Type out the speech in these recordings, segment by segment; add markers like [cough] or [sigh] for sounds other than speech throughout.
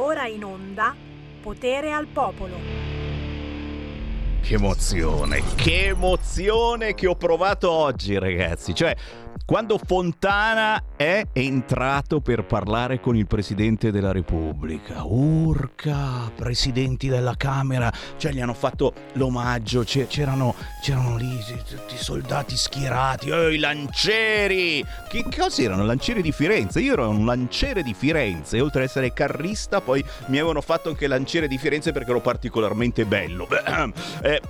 Ora in onda Potere al Popolo. Che emozione, che emozione che ho provato oggi ragazzi. Cioè, quando Fontana è entrato per parlare con il Presidente della Repubblica, urca, presidenti della Camera, cioè gli hanno fatto l'omaggio, c'erano, c'erano lì tutti i soldati schierati, oh, i lancieri, che cosa erano? Lancieri di Firenze, io ero un lanciere di Firenze, oltre ad essere carrista poi mi avevano fatto anche lanciere di Firenze perché ero particolarmente bello. [clears throat] eh,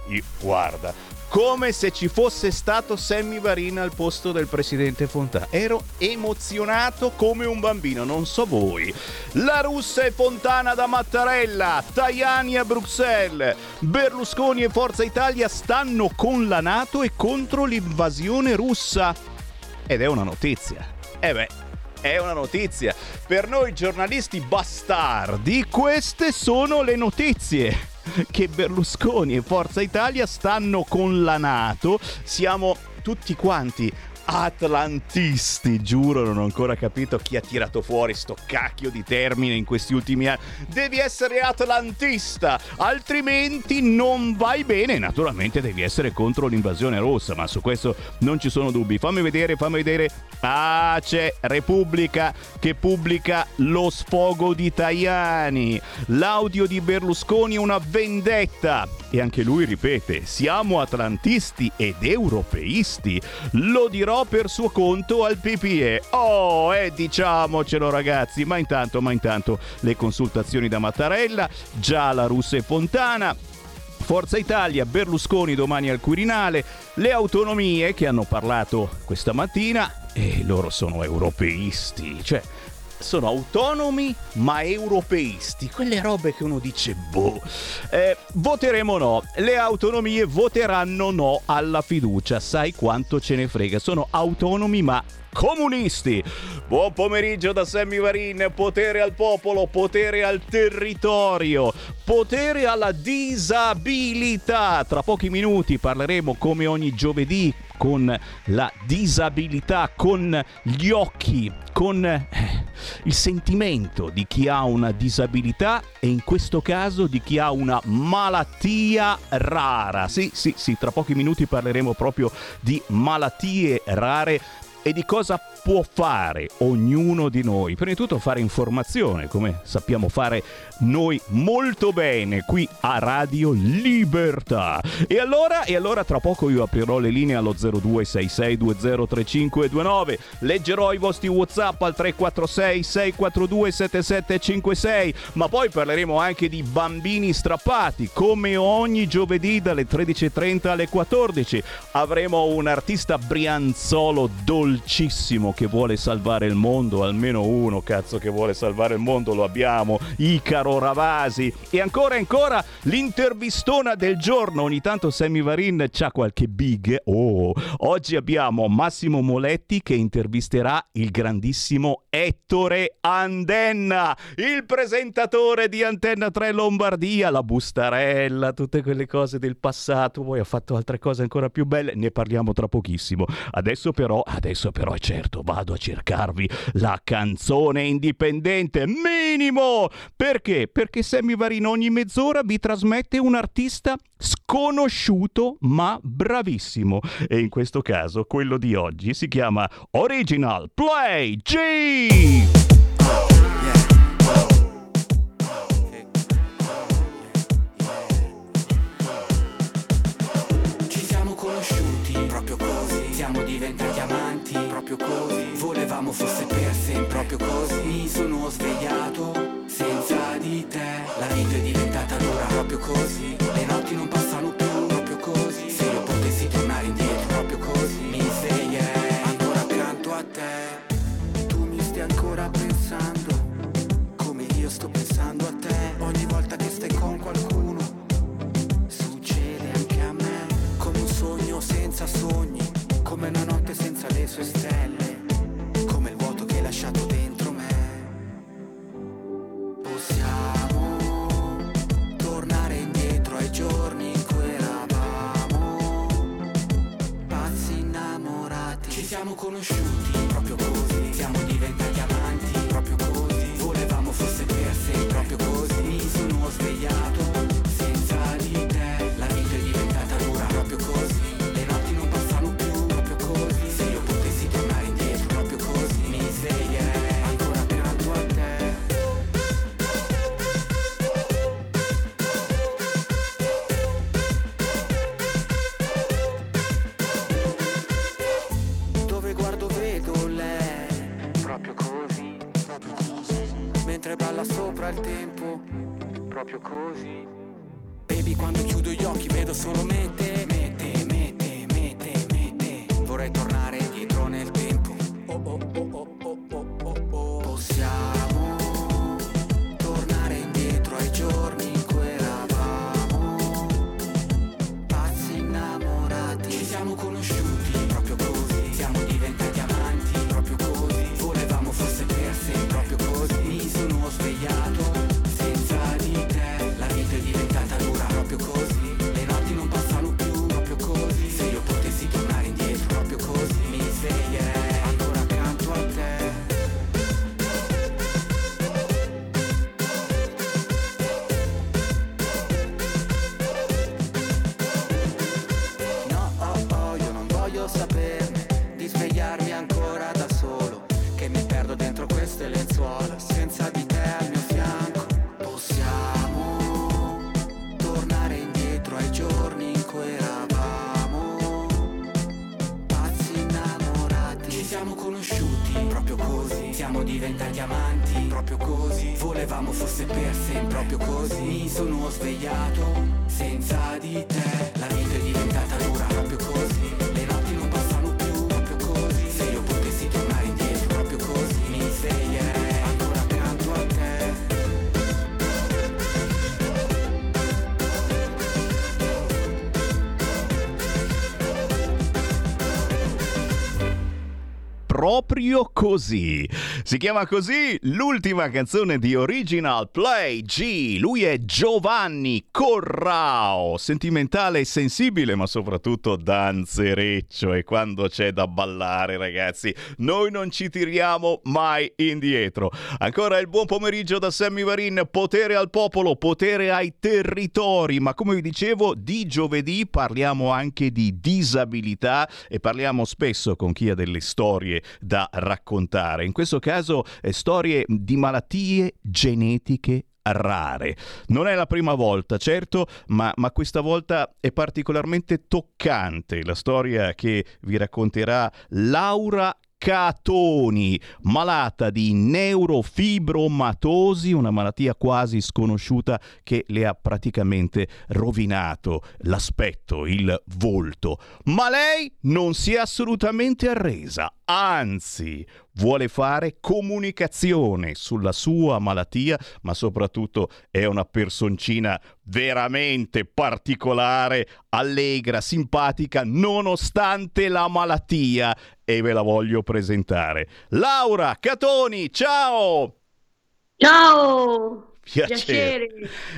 guarda, come se ci fosse stato Sammy Varin al posto del presidente Fontana. Ero emozionato come un bambino, non so voi. La russa e Fontana da Mattarella, Tajani a Bruxelles, Berlusconi e Forza Italia stanno con la Nato e contro l'invasione russa. Ed è una notizia. Eh beh, è una notizia. Per noi giornalisti bastardi, queste sono le notizie [laughs] che Berlusconi e Forza Italia stanno con la Nato. Siamo tutti quanti atlantisti, giuro non ho ancora capito chi ha tirato fuori sto cacchio di termine in questi ultimi anni. Devi essere atlantista, altrimenti non vai bene. Naturalmente devi essere contro l'invasione russa, ma su questo non ci sono dubbi. Fammi vedere, fammi vedere. Ah, c'è Repubblica che pubblica lo sfogo di Tajani. L'audio di Berlusconi una vendetta. E anche lui ripete, siamo atlantisti ed europeisti. Lo dirò per suo conto al PPE. Oh, eh, diciamocelo ragazzi, ma intanto, ma intanto le consultazioni da Mattarella, già la Russa e Fontana, Forza Italia, Berlusconi domani al Quirinale, le autonomie che hanno parlato questa mattina e loro sono europeisti, cioè sono autonomi ma europeisti, quelle robe che uno dice boh. Eh, voteremo no, le autonomie voteranno no alla fiducia, sai quanto ce ne frega, sono autonomi ma comunisti. Buon pomeriggio da Sammy Varin, potere al popolo, potere al territorio, potere alla disabilità. Tra pochi minuti parleremo come ogni giovedì con la disabilità, con gli occhi, con eh, il sentimento di chi ha una disabilità e in questo caso di chi ha una malattia rara. Sì, sì, sì, tra pochi minuti parleremo proprio di malattie rare e di cosa può fare ognuno di noi. Prima di tutto fare informazione, come sappiamo fare noi molto bene qui a Radio Libertà. E allora, e allora tra poco io aprirò le linee allo 0266203529, leggerò i vostri WhatsApp al 346 642 7756, ma poi parleremo anche di bambini strappati, come ogni giovedì dalle 13:30 alle 14. Avremo un artista brianzolo dolcissimo che vuole salvare il mondo, almeno uno cazzo che vuole salvare il mondo, lo abbiamo, Icaro Ravasi. E ancora e ancora l'intervistona del giorno, ogni tanto Sammy Varin c'ha qualche big. Oh, oggi abbiamo Massimo Moletti che intervisterà il grandissimo Ettore Andenna, il presentatore di Antenna 3 Lombardia, la bustarella, tutte quelle cose del passato, poi ha fatto altre cose ancora più belle, ne parliamo tra pochissimo. Adesso però, adesso però è certo, vado a cercarvi la canzone indipendente minimo. Perché? Perché Sammy Varino ogni mezz'ora vi trasmette un artista sconosciuto ma bravissimo. E in questo caso quello di oggi si chiama Original Play G. Volevamo fosse per sempre proprio così Mi sono svegliato senza di te. La vita è diventata dura proprio così. Le notti non passano più proprio così. Se io potessi tornare indietro proprio così. Mi sveglierei ancora accanto a te. Tu mi stai ancora pensando Come io sto pensando a te. Ogni volta che stai con qualcuno Succede anche a me. Come un sogno senza sogni come una notte senza le sue stelle, siamo conosciuti Mentre balla sopra il tempo, proprio così. Baby, quando chiudo gli occhi vedo solo me te, me te, me te, me te, me te. Vorrei tornare indietro nel tempo. Oh oh oh oh oh Siamo diventati amanti proprio così. Volevamo fosse per sempre proprio così. Mi sono svegliato senza di te. La vita è diventata dura proprio così. Le notti non passano più proprio così. Se io potessi tornare indietro proprio così, mi sveglierei ancora accanto a te. Proprio così. Si chiama così l'ultima canzone di Original Play G. Lui è Giovanni Corrao, sentimentale e sensibile, ma soprattutto danzereccio. E quando c'è da ballare, ragazzi, noi non ci tiriamo mai indietro. Ancora il buon pomeriggio da Sammy Varin. Potere al popolo, potere ai territori. Ma come vi dicevo, di giovedì parliamo anche di disabilità e parliamo spesso con chi ha delle storie da raccontare. In questo caso eh, storie di malattie genetiche rare. Non è la prima volta, certo, ma, ma, questa volta è particolarmente toccante la storia che vi racconterà Laura Catoni, malata di neurofibromatosi, una malattia quasi sconosciuta che le ha praticamente rovinato l'aspetto, il volto. Ma lei non si è assolutamente arresa, anzi vuole fare comunicazione sulla sua malattia, ma soprattutto è una personcina veramente particolare, allegra, simpatica, nonostante la malattia. E ve la voglio presentare. Laura Catoni, ciao! Ciao! Piacere.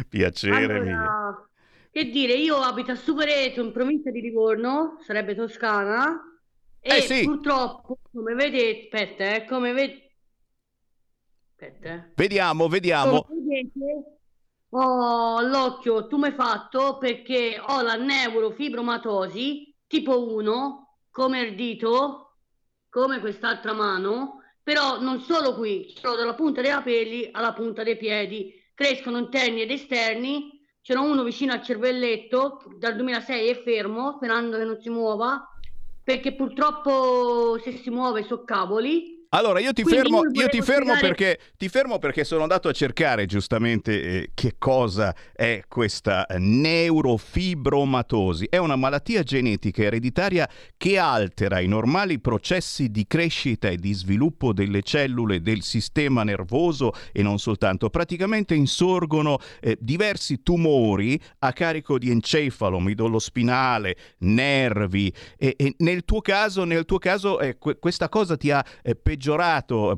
Piacere allora, mio. Che dire, io abito a Supereto, in provincia di Livorno, sarebbe Toscana, e Eh, sì. purtroppo, come vedete, aspetta, eh, come vedete, aspetta, eh. Vediamo, vediamo. Come vedete, ho l'occhio tumefatto perché ho la neurofibromatosi tipo 1, come il dito, come quest'altra mano, però non solo qui, solo dalla punta dei capelli alla punta dei piedi, crescono interni ed esterni, ce n'ho uno vicino al cervelletto, dal 2006 è fermo, sperando che non si muova, perché purtroppo se si muove so cavoli. Allora, io ti Quindi fermo, io ti fermo perché ti fermo perché sono andato a cercare giustamente eh, che cosa è questa eh, neurofibromatosi. È una malattia genetica ereditaria che altera i normali processi di crescita e di sviluppo delle cellule del sistema nervoso e non soltanto. Praticamente insorgono eh, diversi tumori a carico di encefalo, midollo spinale, nervi e, e nel tuo caso, nel tuo caso eh, que- questa cosa ti ha eh, peggiorato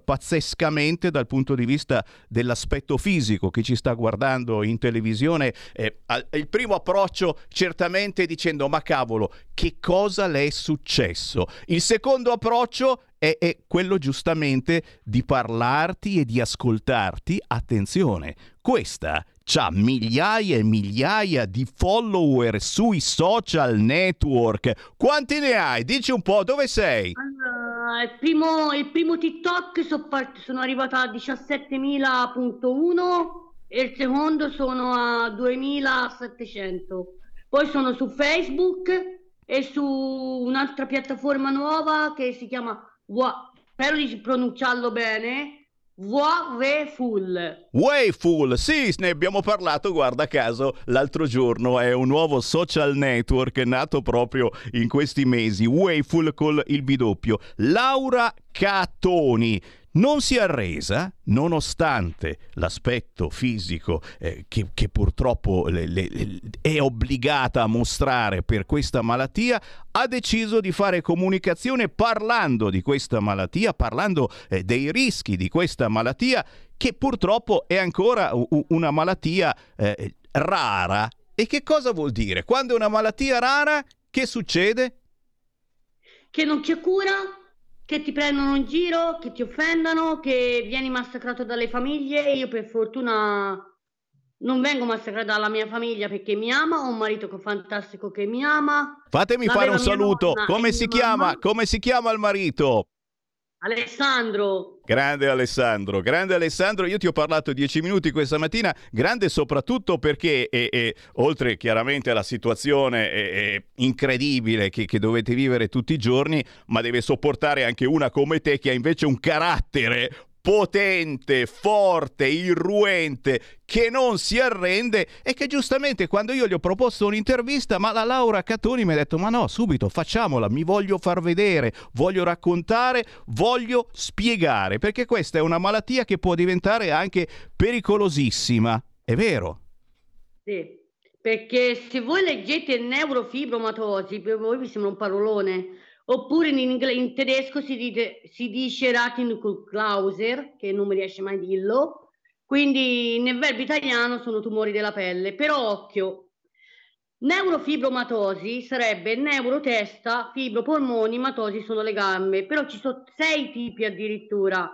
pazzescamente dal punto di vista dell'aspetto fisico. Chi ci sta guardando in televisione, eh, il primo approccio certamente dicendo ma cavolo, che cosa le è successo? Il secondo approccio è, è quello giustamente di parlarti e di ascoltarti. Attenzione, questa c'ha migliaia e migliaia di follower sui social network. Quanti ne hai? Dici un po' dove sei? Allora, il primo, il primo TikTok so part- sono arrivata a 17.000.1 e il secondo sono a 2.700. Poi sono su Facebook e su un'altra piattaforma nuova che si chiama Wa- spero di pronunciarlo bene Wayful. Wayful, sì, ne abbiamo parlato, guarda caso, l'altro giorno. È un nuovo social network nato proprio in questi mesi. Wayful con il bidoppio. Laura Catoni non si è arresa nonostante l'aspetto fisico eh, che, che, purtroppo le, le, le, è obbligata a mostrare per questa malattia, ha deciso di fare comunicazione parlando di questa malattia, parlando eh, dei rischi di questa malattia che purtroppo è ancora u- una malattia eh, rara. E che cosa vuol dire? Quando è una malattia rara, che succede? Che non c'è cura, che ti prendono in giro, che ti offendano, che vieni massacrato dalle famiglie. Io per fortuna non vengo massacrata dalla mia famiglia perché mi ama, ho un marito fantastico che mi ama. Fatemi fare un saluto. Come si chiama? Mamma. Come si chiama il marito? Alessandro. Grande Alessandro, grande Alessandro, io ti ho parlato dieci minuti questa mattina, grande soprattutto perché e, e, oltre chiaramente alla situazione e, incredibile che, che, dovete vivere tutti i giorni, ma deve sopportare anche una come te che ha invece un carattere potente, forte, irruente, che non si arrende e che giustamente quando io gli ho proposto un'intervista, ma la Laura Catoni mi ha detto ma no, subito facciamola, mi voglio far vedere, voglio raccontare, voglio spiegare, perché questa è una malattia che può diventare anche pericolosissima, è vero? Sì. Perché se voi leggete neurofibromatosi, per voi vi sembra un parolone, oppure in, inglese, in tedesco si dice, si dice Ratinklauser, che non mi riesce mai a dirlo, quindi nel verbo italiano sono tumori della pelle, però occhio, neurofibromatosi sarebbe neurotesta, fibropolmoni, matosi sono le gambe, però ci sono sei tipi addirittura.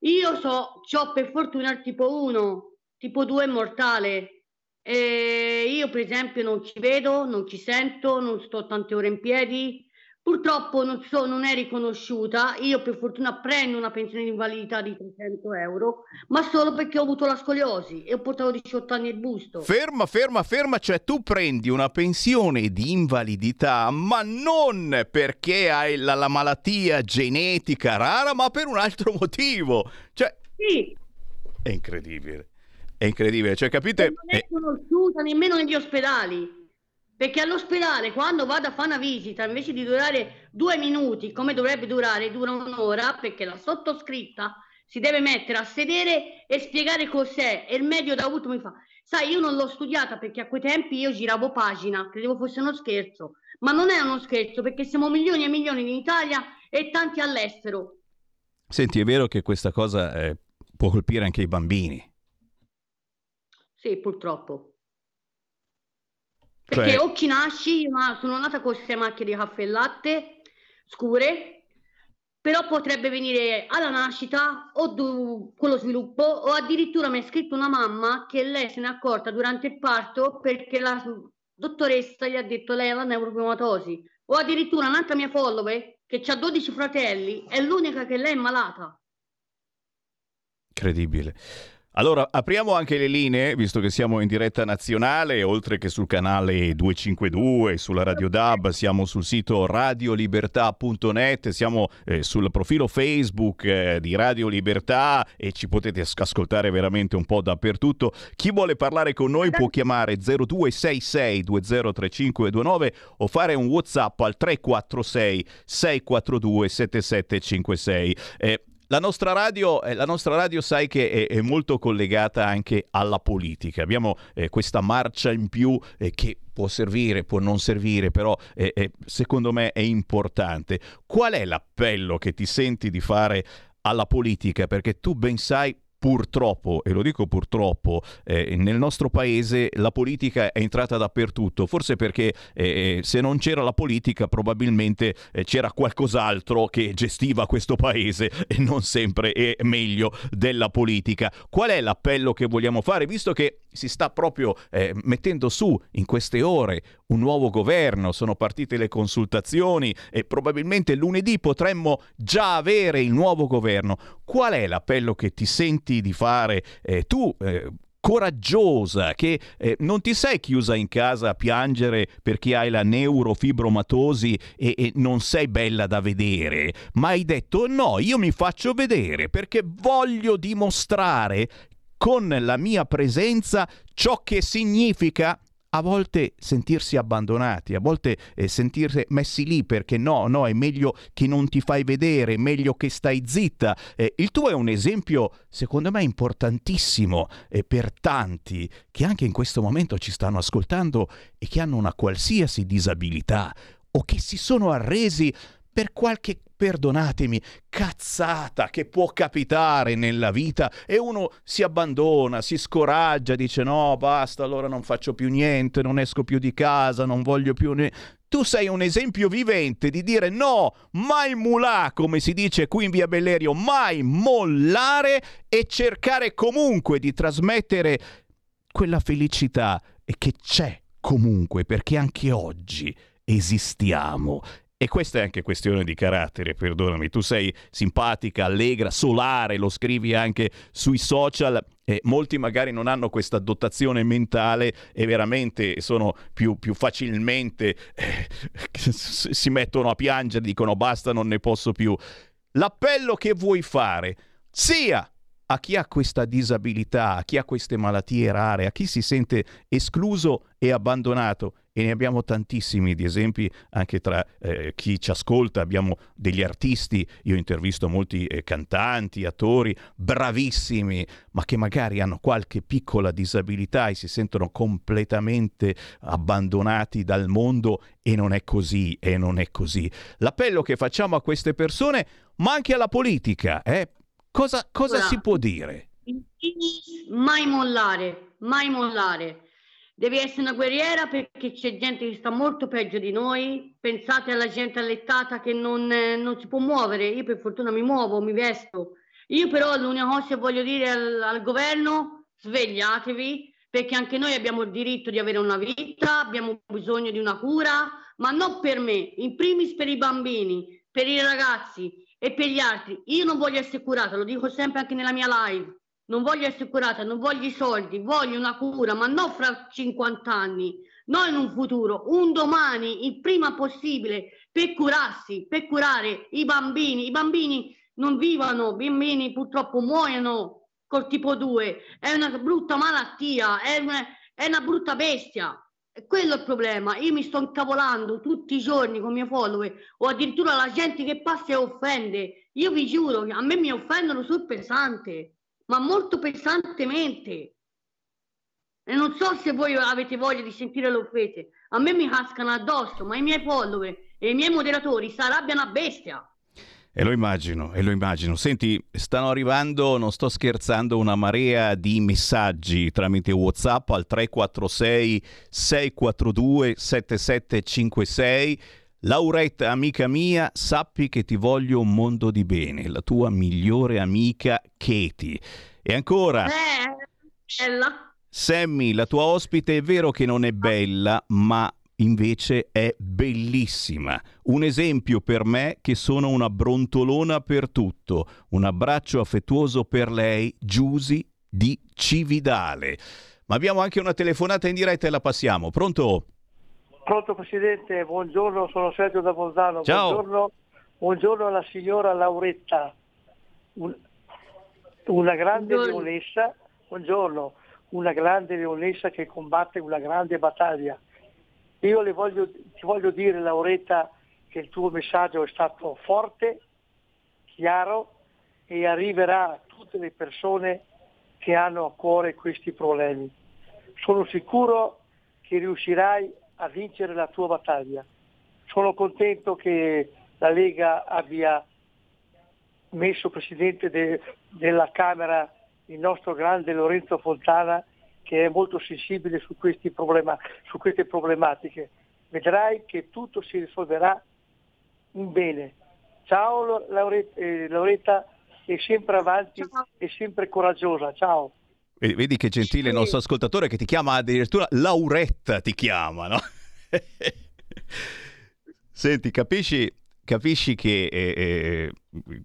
Io so, ho per fortuna il tipo 1, tipo 2 è mortale. E io per esempio non ci vedo, non ci sento, non sto tante ore in piedi, Purtroppo non, so, non, è riconosciuta, io per fortuna prendo una pensione di invalidità di 300 euro, ma solo perché ho avuto la scoliosi e ho portato 18 anni il busto. Ferma, ferma, ferma, cioè tu prendi una pensione di invalidità, ma non perché hai la, la malattia genetica rara, ma per un altro [laughs] motivo. Cioè, sì. È incredibile, è incredibile, cioè capite? Non è conosciuta nemmeno negli ospedali. Perché all'ospedale, quando vado a fare una visita, invece di durare due minuti, come dovrebbe durare, dura un'ora, perché la sottoscritta si deve mettere a sedere e spiegare cos'è. E il medio da avuto mi fa, sai, io non l'ho studiata perché a quei tempi io giravo pagina, credevo fosse uno scherzo. Ma non è uno scherzo, perché siamo milioni e milioni in Italia e tanti all'estero. Senti, è vero che questa cosa eh, può colpire anche i bambini? Sì, purtroppo. Perché cioè... o nasci, ma sono nata con queste macchie di caffè e latte scure, però potrebbe venire alla nascita o du- con lo sviluppo o addirittura mi ha scritto una mamma che lei se n'è accorta durante il parto perché la dottoressa gli ha detto lei ha la neurofibromatosi o addirittura un'altra mia follower che ha 12 fratelli è l'unica che lei è malata. Incredibile. Allora, apriamo anche le linee, visto che siamo in diretta nazionale, oltre che sul canale 252, sulla Radio DAB, siamo sul sito radiolibertà.net, siamo eh, sul profilo Facebook eh, di Radio Libertà e ci potete ascoltare veramente un po' dappertutto. Chi vuole parlare con noi può chiamare 0266 203529 o fare un WhatsApp al 346 642 7756. Eh, la nostra radio, eh, la nostra radio sai che è, è, molto collegata anche alla politica. Abbiamo eh, questa marcia in più eh, che può servire, può non servire, però eh, eh, secondo me è importante. Qual è l'appello che ti senti di fare alla politica? Perché tu ben sai purtroppo, e lo dico purtroppo, eh, nel nostro paese la politica è entrata dappertutto, forse perché eh, eh, se non c'era la politica probabilmente eh, c'era qualcos'altro che gestiva questo paese e non sempre è meglio della politica. Qual è l'appello che vogliamo fare, visto che si sta proprio eh, mettendo su in queste ore un nuovo governo, sono partite le consultazioni e probabilmente lunedì potremmo già avere il nuovo governo. Qual è l'appello che ti senti di fare eh, tu? Eh, coraggiosa, che eh, non ti sei chiusa in casa a piangere perché hai la neurofibromatosi e, e non sei bella da vedere, ma hai detto no, io mi faccio vedere perché voglio dimostrare con la mia presenza ciò che significa a volte sentirsi abbandonati, a volte eh, sentirsi messi lì perché no, no, è meglio che non ti fai vedere, è meglio che stai zitta. Eh, il tuo è un esempio, secondo me, importantissimo eh, per tanti che anche in questo momento ci stanno ascoltando e che hanno una qualsiasi disabilità o che si sono arresi per qualche perdonatemi, cazzata che può capitare nella vita e uno si abbandona, si scoraggia, dice no, basta, allora non faccio più niente, non esco più di casa, non voglio più niente. Tu sei un esempio vivente di dire no, mai mulà, come si dice qui in via Bellerio, mai mollare e cercare comunque di trasmettere quella felicità che c'è comunque, perché anche oggi esistiamo e questa è anche questione di carattere, perdonami. Tu sei simpatica, allegra, solare, lo scrivi anche sui social. E molti magari non hanno questa dotazione mentale e veramente sono più, più facilmente eh, si mettono a piangere, dicono basta, non ne posso più. L'appello che vuoi fare sia a chi ha questa disabilità, a chi ha queste malattie rare, a chi si sente escluso e abbandonato, e ne abbiamo tantissimi di esempi anche tra eh, chi ci ascolta, abbiamo degli artisti, io intervisto molti eh, cantanti, attori bravissimi, ma che magari hanno qualche piccola disabilità e si sentono completamente abbandonati dal mondo e non è così, e non è così. L'appello che facciamo a queste persone, ma anche alla politica, eh, Cosa, cosa si può dire? Mai mollare, mai mollare. Devi essere una guerriera perché c'è gente che sta molto peggio di noi. Pensate alla gente allettata che non, eh, non si può muovere. Io per fortuna mi muovo, mi vesto. Io però l'unica cosa che voglio dire al, al governo, svegliatevi, perché anche noi abbiamo il diritto di avere una vita, abbiamo bisogno di una cura, ma non per me, in primis per i bambini, per i ragazzi, e per gli altri. Io non voglio essere curata, lo dico sempre anche nella mia live. Non voglio essere curata, non voglio i soldi, voglio una cura, ma non fra 50 anni, non in un futuro, un domani, il prima possibile, per curarsi, per curare i bambini. I bambini non vivono, i bambini purtroppo muoiono col tipo 2, è una brutta malattia, è una, è una brutta bestia. E quello è il problema. Io mi sto incavolando tutti i giorni con i miei follower o addirittura la gente che passa e offende. Io vi giuro a me mi offendono sul pesante, ma molto pesantemente. E non so se voi avete voglia di sentire le offese. A me mi cascano addosso, ma i miei follower e i miei moderatori si arrabbiano a bestia. E lo immagino, e lo immagino. Senti, stanno arrivando, non sto scherzando, una marea di messaggi tramite WhatsApp al 346 642 7756. Lauretta, amica mia, sappi che ti voglio un mondo di bene, la tua migliore amica Katie. E ancora... Eh, bella. Sammy, la tua ospite è vero che non è bella, ma invece è bellissima. Un esempio per me che sono una brontolona per tutto. Un abbraccio affettuoso per lei, Giusy di Cividale. Ma abbiamo anche una telefonata in diretta e la passiamo. Pronto? Pronto Presidente, buongiorno, sono Sergio da Bolzano. Ciao. Buongiorno, buongiorno alla signora Lauretta, Un- una grande Buongiorno. leonessa, buongiorno, una grande leonessa che combatte una grande battaglia. Io le voglio, ti voglio dire Lauretta che il tuo messaggio è stato forte, chiaro e arriverà a tutte le persone che hanno a cuore questi problemi. Sono sicuro che riuscirai a vincere la tua battaglia. Sono contento che la Lega abbia messo presidente de- della Camera il nostro grande Lorenzo Fontana che è molto sensibile su, questi problema- su queste problematiche. Vedrai che tutto si risolverà in bene. Ciao Laure- eh, Lauretta e sempre avanti e sempre coraggiosa. Ciao. Vedi che gentile il nostro ascoltatore che ti chiama addirittura Lauretta, ti chiama, no? [laughs] Senti, capisci, capisci che eh, eh,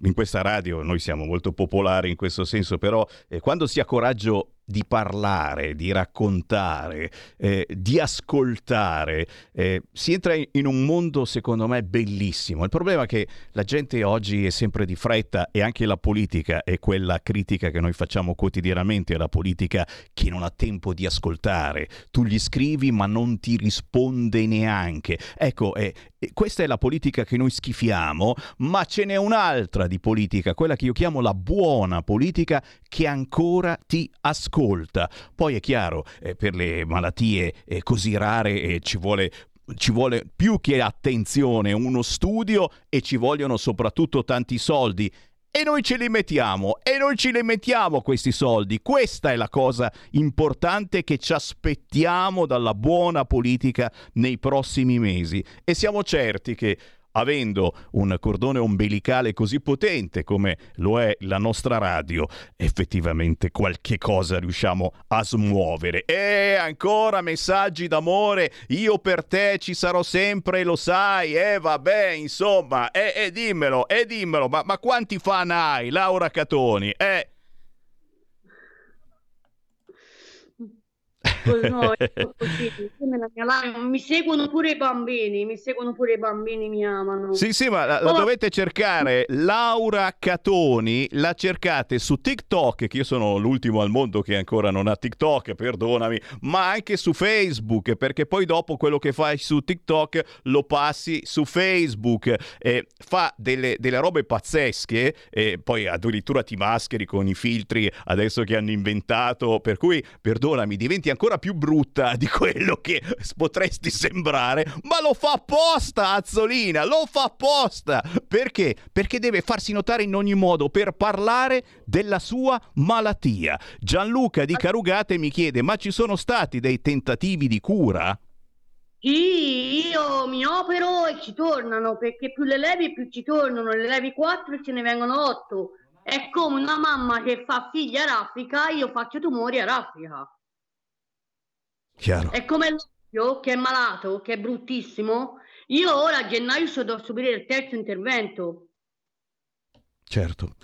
in questa radio noi siamo molto popolari in questo senso, però eh, quando si ha coraggio di parlare, di raccontare, eh, di ascoltare, eh, si entra in un mondo secondo me bellissimo. Il problema è che la gente oggi è sempre di fretta e anche la politica è quella critica che noi facciamo quotidianamente alla politica che non ha tempo di ascoltare. Tu gli scrivi ma non ti risponde neanche. Ecco, eh, questa è la politica che noi schifiamo, ma ce n'è un'altra di politica, quella che io chiamo la buona politica che ancora ti ascolta ascolta. Poi è chiaro, eh, per le malattie eh, così rare eh, ci vuole ci vuole più che attenzione, uno studio e ci vogliono soprattutto tanti soldi. E noi ce li mettiamo, e noi ce li mettiamo questi soldi. Questa è la cosa importante che ci aspettiamo dalla buona politica nei prossimi mesi. E siamo certi che avendo un cordone ombelicale così potente come lo è la nostra radio, effettivamente qualche cosa riusciamo a smuovere. E ancora messaggi d'amore, io per te ci sarò sempre, lo sai, e eh, vabbè, insomma, e eh, eh, dimmelo, e dimmelo, ma, ma quanti fan hai, Laura Catoni? Eh... no, [laughs] mi seguono pure i bambini, mi seguono pure i bambini, mi amano. Sì, sì, ma la, la oh. dovete cercare. Laura Catoni, la cercate su TikTok, che io sono l'ultimo al mondo che ancora non ha TikTok, perdonami, ma anche su Facebook, perché poi dopo quello che fai su TikTok lo passi su Facebook. Eh, fa delle, delle, robe pazzesche, e poi addirittura ti mascheri con i filtri adesso che hanno inventato, per cui, perdonami, diventi ancora più brutta di quello che potresti sembrare, ma lo fa apposta Azzolina, lo fa apposta. Perché? Perché deve farsi notare in ogni modo per parlare della sua malattia. Gianluca di Carugate mi chiede, ma ci sono stati dei tentativi di cura? Sì, io mi opero e ci tornano, perché più le levi più ci tornano, le levi 4 e ce ne vengono 8. È come una mamma che fa figlia raffica, io faccio tumori a raffica. Chiaro. È come l'occhio che è malato, che è bruttissimo. Io ora a gennaio so devo subire il terzo intervento. Certo.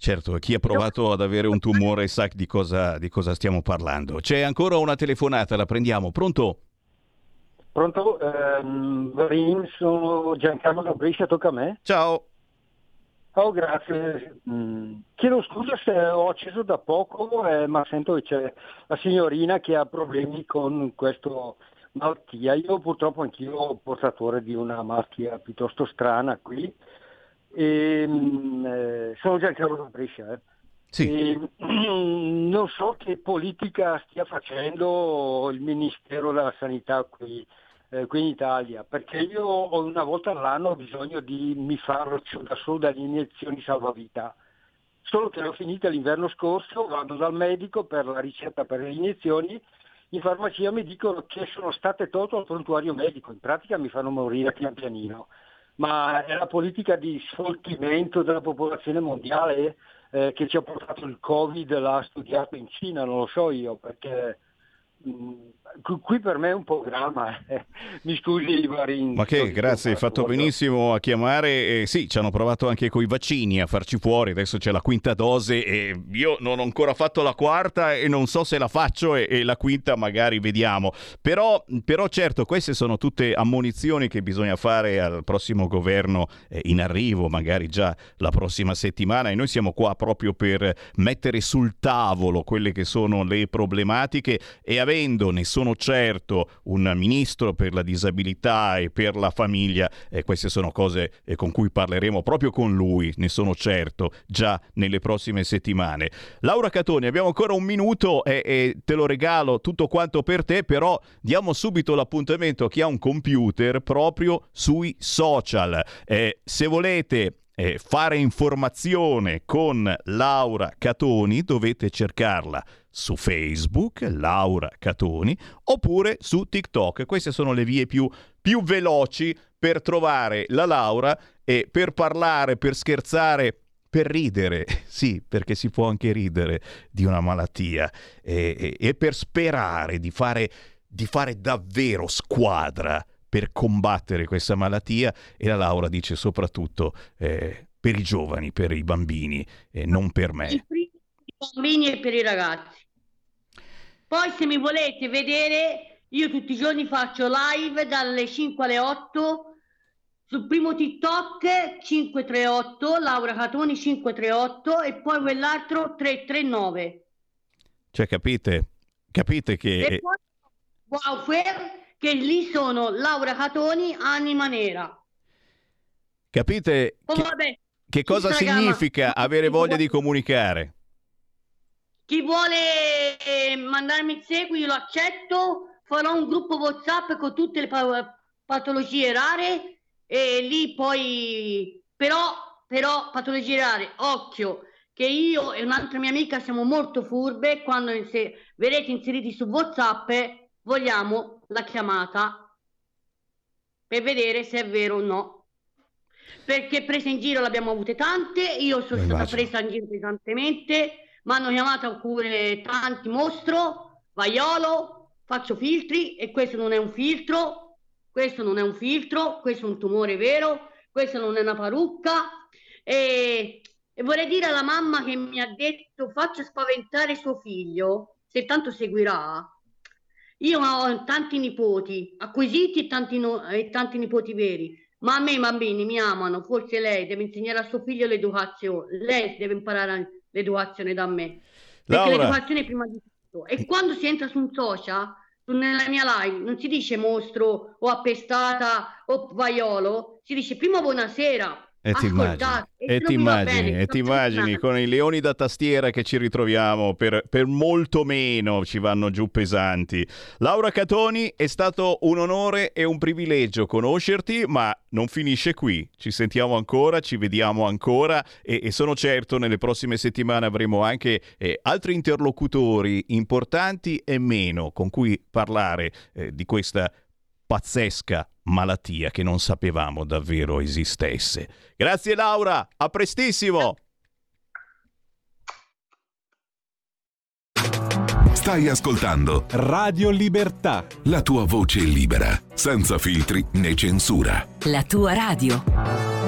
Certo, chi ha provato ad avere un tumore sa di cosa, di cosa stiamo parlando. C'è ancora una telefonata, la prendiamo. Pronto? Pronto? Ehm, sono Giancarlo da Brescia, tocca a me. Ciao. Oh, grazie. Mm. Chiedo scusa se ho acceso da poco, eh, ma sento che c'è la signorina che ha problemi con questa malattia. Io purtroppo anch'io portatore di una malattia piuttosto strana qui. E, mm, eh, sono Giancarlo da Brescia. Eh. Sì. E, non so che politica stia facendo il Ministero della Sanità qui eh, qui in Italia, perché io una volta all'anno ho bisogno di mi farlo da solo dalle iniezioni salvavita. Solo che l'ho finita l'inverno scorso, vado dal medico per la ricetta per le iniezioni, in farmacia mi dicono che sono state tolte al prontuario medico, in pratica mi fanno morire pian pianino. Ma è la politica di sfoltimento della popolazione mondiale eh, che ci ha portato il Covid, l'ha studiato in Cina, non lo so io, perché Mm, qui per me è un programma, eh. mi scusi Marin. Ma che grazie, hai fatto benissimo a chiamare. Eh, sì, ci hanno provato anche con i vaccini a farci fuori, adesso c'è la quinta dose e io non ho ancora fatto la quarta e non so se la faccio e, e la quinta magari vediamo. Però, però, certo, queste sono tutte ammonizioni che bisogna fare al prossimo governo eh, in arrivo, magari già la prossima settimana e noi siamo qua proprio per mettere sul tavolo quelle che sono le problematiche e avendo, ne sono certo, un ministro per la disabilità e per la famiglia, eh, queste sono cose eh, con cui parleremo proprio con lui, ne sono certo, già nelle prossime settimane. Laura Catoni, abbiamo ancora un minuto e, e te lo regalo tutto quanto per te, però diamo subito l'appuntamento a chi ha un computer proprio sui social. Eh, se volete eh, fare informazione con Laura Catoni dovete cercarla su Facebook, Laura Catoni, oppure su TikTok. Queste sono le vie più, più veloci per trovare la Laura e per parlare, per scherzare per ridere, [laughs] sì, perché si può anche ridere di una malattia e, e, e per sperare di fare, di fare, davvero squadra per combattere questa malattia e la Laura dice soprattutto eh, per i giovani, per i bambini e non per me bambini e per i ragazzi. Poi se mi volete vedere, io tutti i giorni faccio live dalle 5 alle 8 sul primo TikTok 538, Laura Catoni 538 e poi quell'altro 339. Cioè, capite? Capite che... E poi Wowfare, che lì sono Laura Catoni, Anima Nera. Capite Oh, che, vabbè, che cosa significa avere voglia di comunicare? Chi vuole eh, mandarmi il seguito, lo accetto. Farò un gruppo WhatsApp con tutte le pa- patologie rare e lì poi però però patologie rare, occhio che io e un'altra mia amica siamo molto furbe quando inse- verrete inseriti su WhatsApp vogliamo la chiamata per vedere se è vero o no. Perché prese in giro l'abbiamo avute tante, io sono stata presa in giro pesantemente, mi hanno chiamata pure tanti mostro, vaiolo, faccio filtri e questo non è un filtro, questo non è un filtro, questo è un tumore vero, questa non è una parrucca e, e vorrei dire alla mamma che mi ha detto faccia spaventare suo figlio, se tanto seguirà. Io ho tanti nipoti acquisiti e tanti, no- e tanti nipoti veri, ma a me i bambini mi amano, forse lei deve insegnare a suo figlio l'educazione, lei deve imparare l'educazione da me, perché Laura. l'educazione è prima di tutto. E quando si entra su un social, nella mia live, non si dice mostro o appestata o vaiolo, si dice prima buonasera. E ti immagini, ascoltate, e ti immagini, bene, e ti immagini con i leoni da tastiera che ci ritroviamo per, per molto meno ci vanno giù pesanti. Laura Catoni, è stato un onore e un privilegio conoscerti, ma non finisce qui. Ci sentiamo ancora, ci vediamo ancora e, e sono certo nelle prossime settimane avremo anche eh, altri interlocutori importanti e meno con cui parlare eh, di questa pazzesca malattia che non sapevamo davvero esistesse. Grazie Laura, a prestissimo! Stai ascoltando Radio Libertà. la tua voce libera, senza filtri né censura. La tua radio.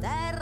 Terra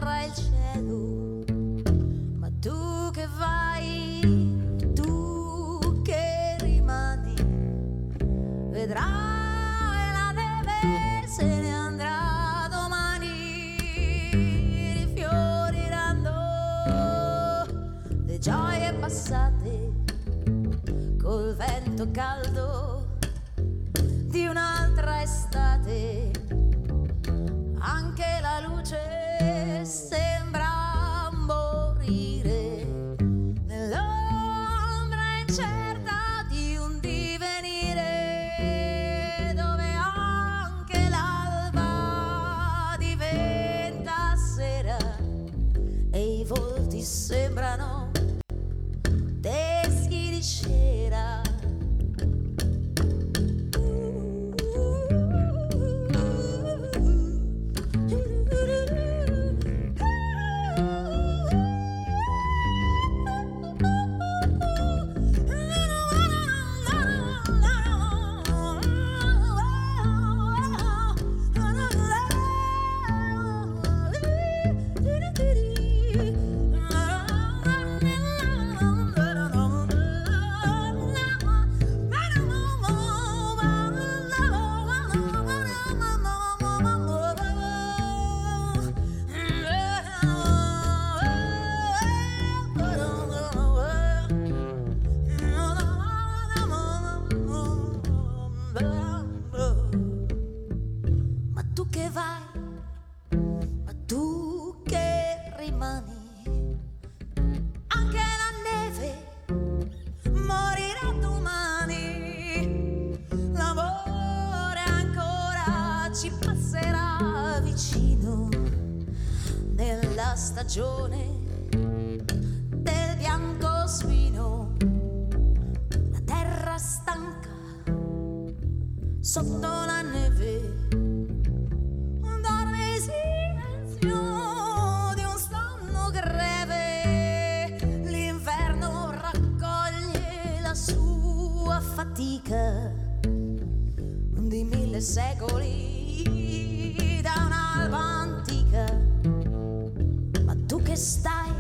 stai,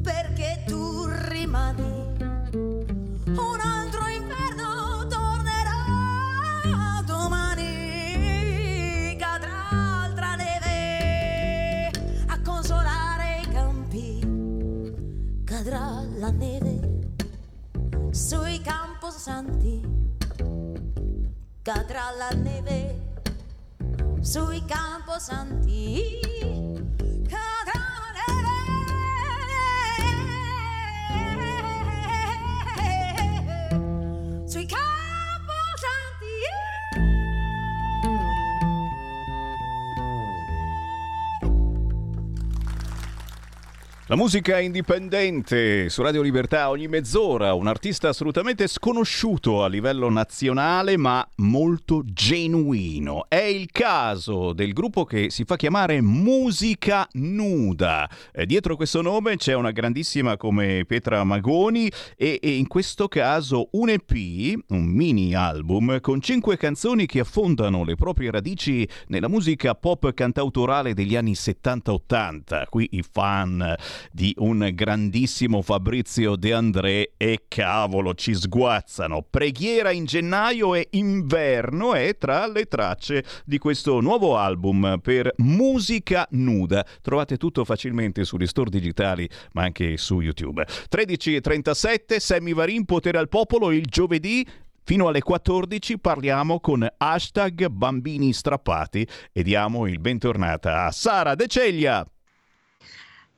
perché tu rimani. Un altro inverno tornerà domani, cadrà altra neve a consolare i campi, cadrà la neve sui camposanti cadrà la neve sui camposanti. La musica indipendente su Radio Libertà ogni mezz'ora, un artista assolutamente sconosciuto a livello nazionale ma molto genuino. È il caso del gruppo che si fa chiamare Musica Nuda. Eh, dietro questo nome c'è una grandissima come Petra Magoni e, e in questo caso un EP, un mini album con cinque canzoni che affondano le proprie radici nella musica pop cantautorale degli anni 70-80. Qui i fan di un grandissimo Fabrizio De André e cavolo ci sguazzano. Preghiera in gennaio e inverno è tra le tracce di questo nuovo album per musica nuda. Trovate tutto facilmente sugli store digitali ma anche su YouTube. 13.37 Sammy Varin, Potere al Popolo il giovedì Fino alle 14 parliamo con hashtag bambini strappati e diamo il bentornata a Sara De Ceglia.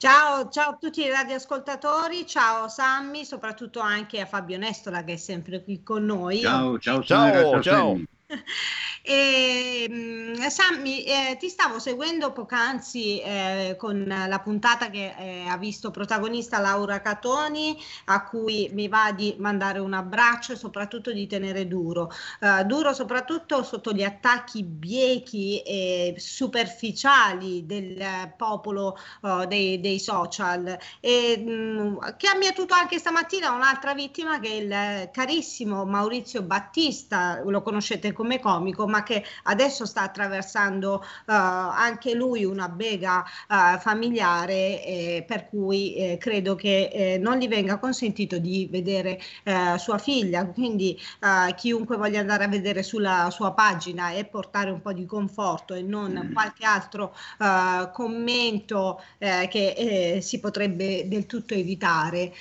Ciao, ciao a tutti i radioascoltatori, ciao Sammy, soprattutto anche a Fabio Nestola che è sempre qui con noi. Ciao, ciao, Ciao, ciao. [laughs] E, mm, Sammy, eh, ti stavo seguendo poc'anzi eh, con la puntata che eh, ha visto protagonista Laura Catoni, a cui mi va di mandare un abbraccio e soprattutto di tenere duro. Eh, duro soprattutto sotto gli attacchi biechi e superficiali del popolo eh, dei, dei social. E, mh, che ha mietuto anche stamattina un'altra vittima che è il carissimo Maurizio Battista, lo conoscete come comico, ma che adesso sta attraversando eh, anche lui una bega eh, familiare, eh, per cui eh, credo che eh, non gli venga consentito di vedere eh, sua figlia. Quindi chiunque voglia andare a vedere sulla sua pagina e portare un po' di conforto e non qualche altro commento che si potrebbe del tutto evitare,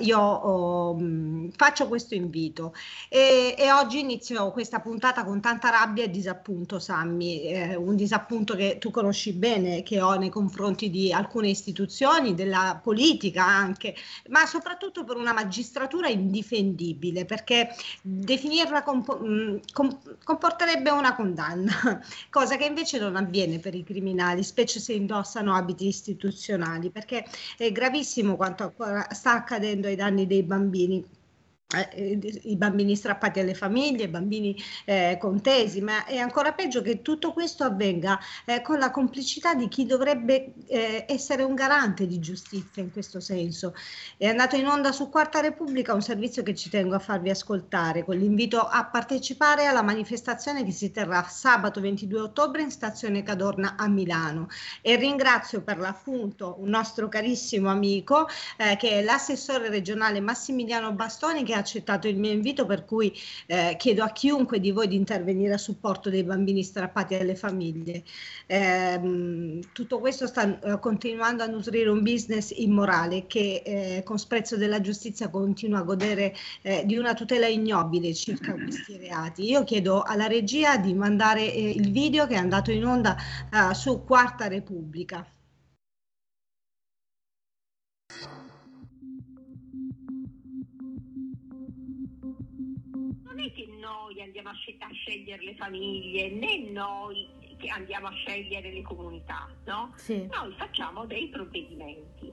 io oh, mh, faccio questo invito. E, e oggi inizio questa puntata con tanta rabbia e disappunto, Sammy, eh, un disappunto che tu conosci bene, che ho nei confronti di alcune istituzioni, della politica anche, ma soprattutto per una magistratura indifendibile, perché definirla compo- mh, com- comporterebbe una condanna, [laughs] cosa che invece non avviene per i criminali, specie se indossano abiti istituzionali, perché è gravissimo quanto sta accadendo ai danni dei bambini i bambini strappati alle famiglie, i bambini eh, contesi, ma è ancora peggio che tutto questo avvenga eh, con la complicità di chi dovrebbe eh, essere un garante di giustizia in questo senso. È andato in onda su Quarta Repubblica un servizio che ci tengo a farvi ascoltare con l'invito a partecipare alla manifestazione che si terrà sabato 22 ottobre in stazione Cadorna a Milano e ringrazio per l'appunto un nostro carissimo amico eh, che è l'assessore regionale Massimiliano Bastoni che ha accettato il mio invito, per cui eh, chiedo a chiunque di voi di intervenire a supporto dei bambini strappati alle famiglie. Ehm, tutto questo sta eh, continuando a nutrire un business immorale che eh, con sprezzo della giustizia continua a godere eh, di una tutela ignobile circa questi reati. Io chiedo alla regia di mandare eh, il video che è andato in onda eh, su Quarta Repubblica. Che noi andiamo a, sce- a scegliere le famiglie, né noi, che andiamo a scegliere le comunità, no? Sì. Noi facciamo dei provvedimenti.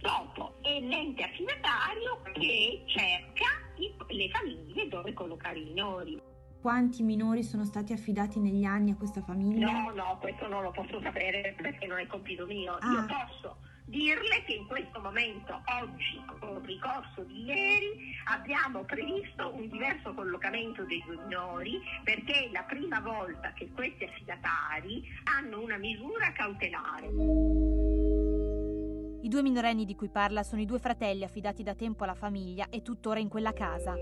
Dopo è l'ente affidatario che cerca i- le famiglie dove collocare i minori. Quanti minori sono stati affidati negli anni a questa famiglia? No, no, questo non lo posso sapere perché non è compito mio. Ah. Io posso dirle che in questo momento, oggi, con ricorso di ieri, abbiamo previsto un diverso collocamento dei due minori perché è la prima volta che questi affidatari hanno una misura cautelare. I due minorenni di cui parla sono i due fratelli affidati da tempo alla famiglia e tuttora in quella casa.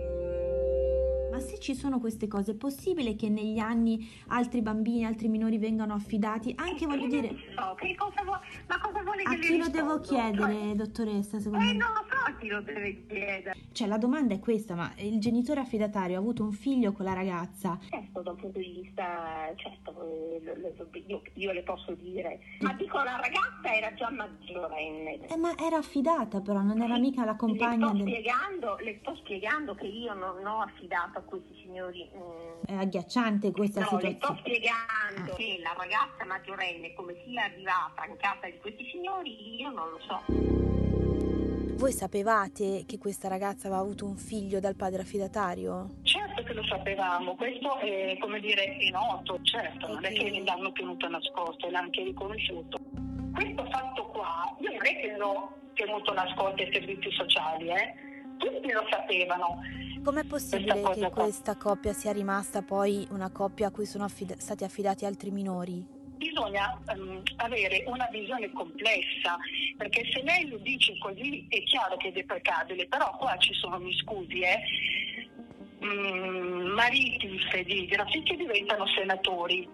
Ma se ci sono queste cose, è possibile che negli anni altri bambini, altri minori vengano affidati? Anche voglio dire, So, che cosa vuole, ma cosa vuole a che le chi lo devo chiedere, dottoressa, secondo Eh, me? non lo so a chi lo deve chiedere. Cioè, la domanda è questa, ma il genitore affidatario ha avuto un figlio con la ragazza? Certo, da un punto di vista, certo, eh, io, io le posso dire, ma dico la ragazza era già maggiorenne. Eh, ma era affidata però, non era mica la compagna le, sto del... spiegando, le sto spiegando che io non ho affidato a questi signori. mm, È agghiacciante questa no, le sto situazione. spiegando che la ragazza maggiorenne come sia arrivata in casa di questi signori, io non lo so. Voi sapevate che questa ragazza aveva avuto un figlio dal padre affidatario? Certo che lo sapevamo, questo è come dire è noto, certo, non è che l'hanno tenuto nascosto, l'hanno anche riconosciuto. Questo fatto qua, io non è che l'ho tenuto nascosto ai servizi sociali, eh? Tutti lo sapevano. Com'è possibile Questa che questa coppia sia rimasta poi una coppia a cui sono affida- stati affidati altri minori? Bisogna ehm, avere una visione complessa, perché se lei lo dice così è chiaro che è deprecabile, però qua ci sono, mi scusi, eh, mm, mariti di grafi che diventano senatori.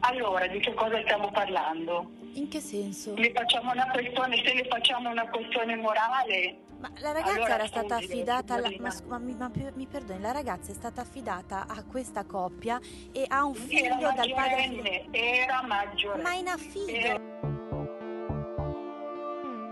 Allora, di che cosa stiamo parlando? In che senso? Ne facciamo una questione, se ne facciamo una questione morale. Ma la ragazza allora, era stata affidata alla... ma, ma mi, ma mi perdoni, la ragazza è stata affidata a questa coppia e ha un Era figlio dal padre era maggiorenne. Ma in affido? Era-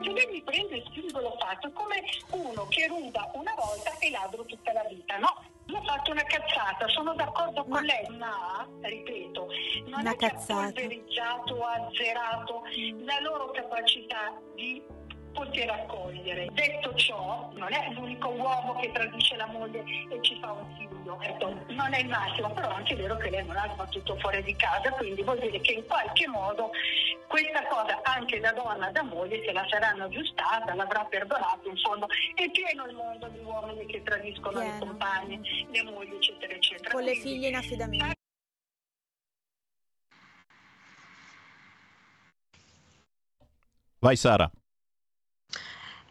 Se lei mi prende il singolo fatto come uno che ruba una volta e ladro tutta la vita, no? Io ho fatto una cazzata, sono d'accordo con lei, ma, ripeto, non Una è che ha cazzata. polvereggiato azzerato la loro capacità di poter accogliere. Detto ciò, non è l'unico uomo che tradisce la moglie e ci fa un figlio, ecco, non è il massimo, però è anche vero che lei non ha sbattuto fuori di casa, quindi vuol dire che in qualche modo questa cosa anche da donna, da moglie, se la saranno aggiustata, l'avrà perdonato, in fondo è pieno il mondo di uomini che tradiscono le compagne, le mogli, eccetera, eccetera. con le figlie in affidamento. Vai Sara.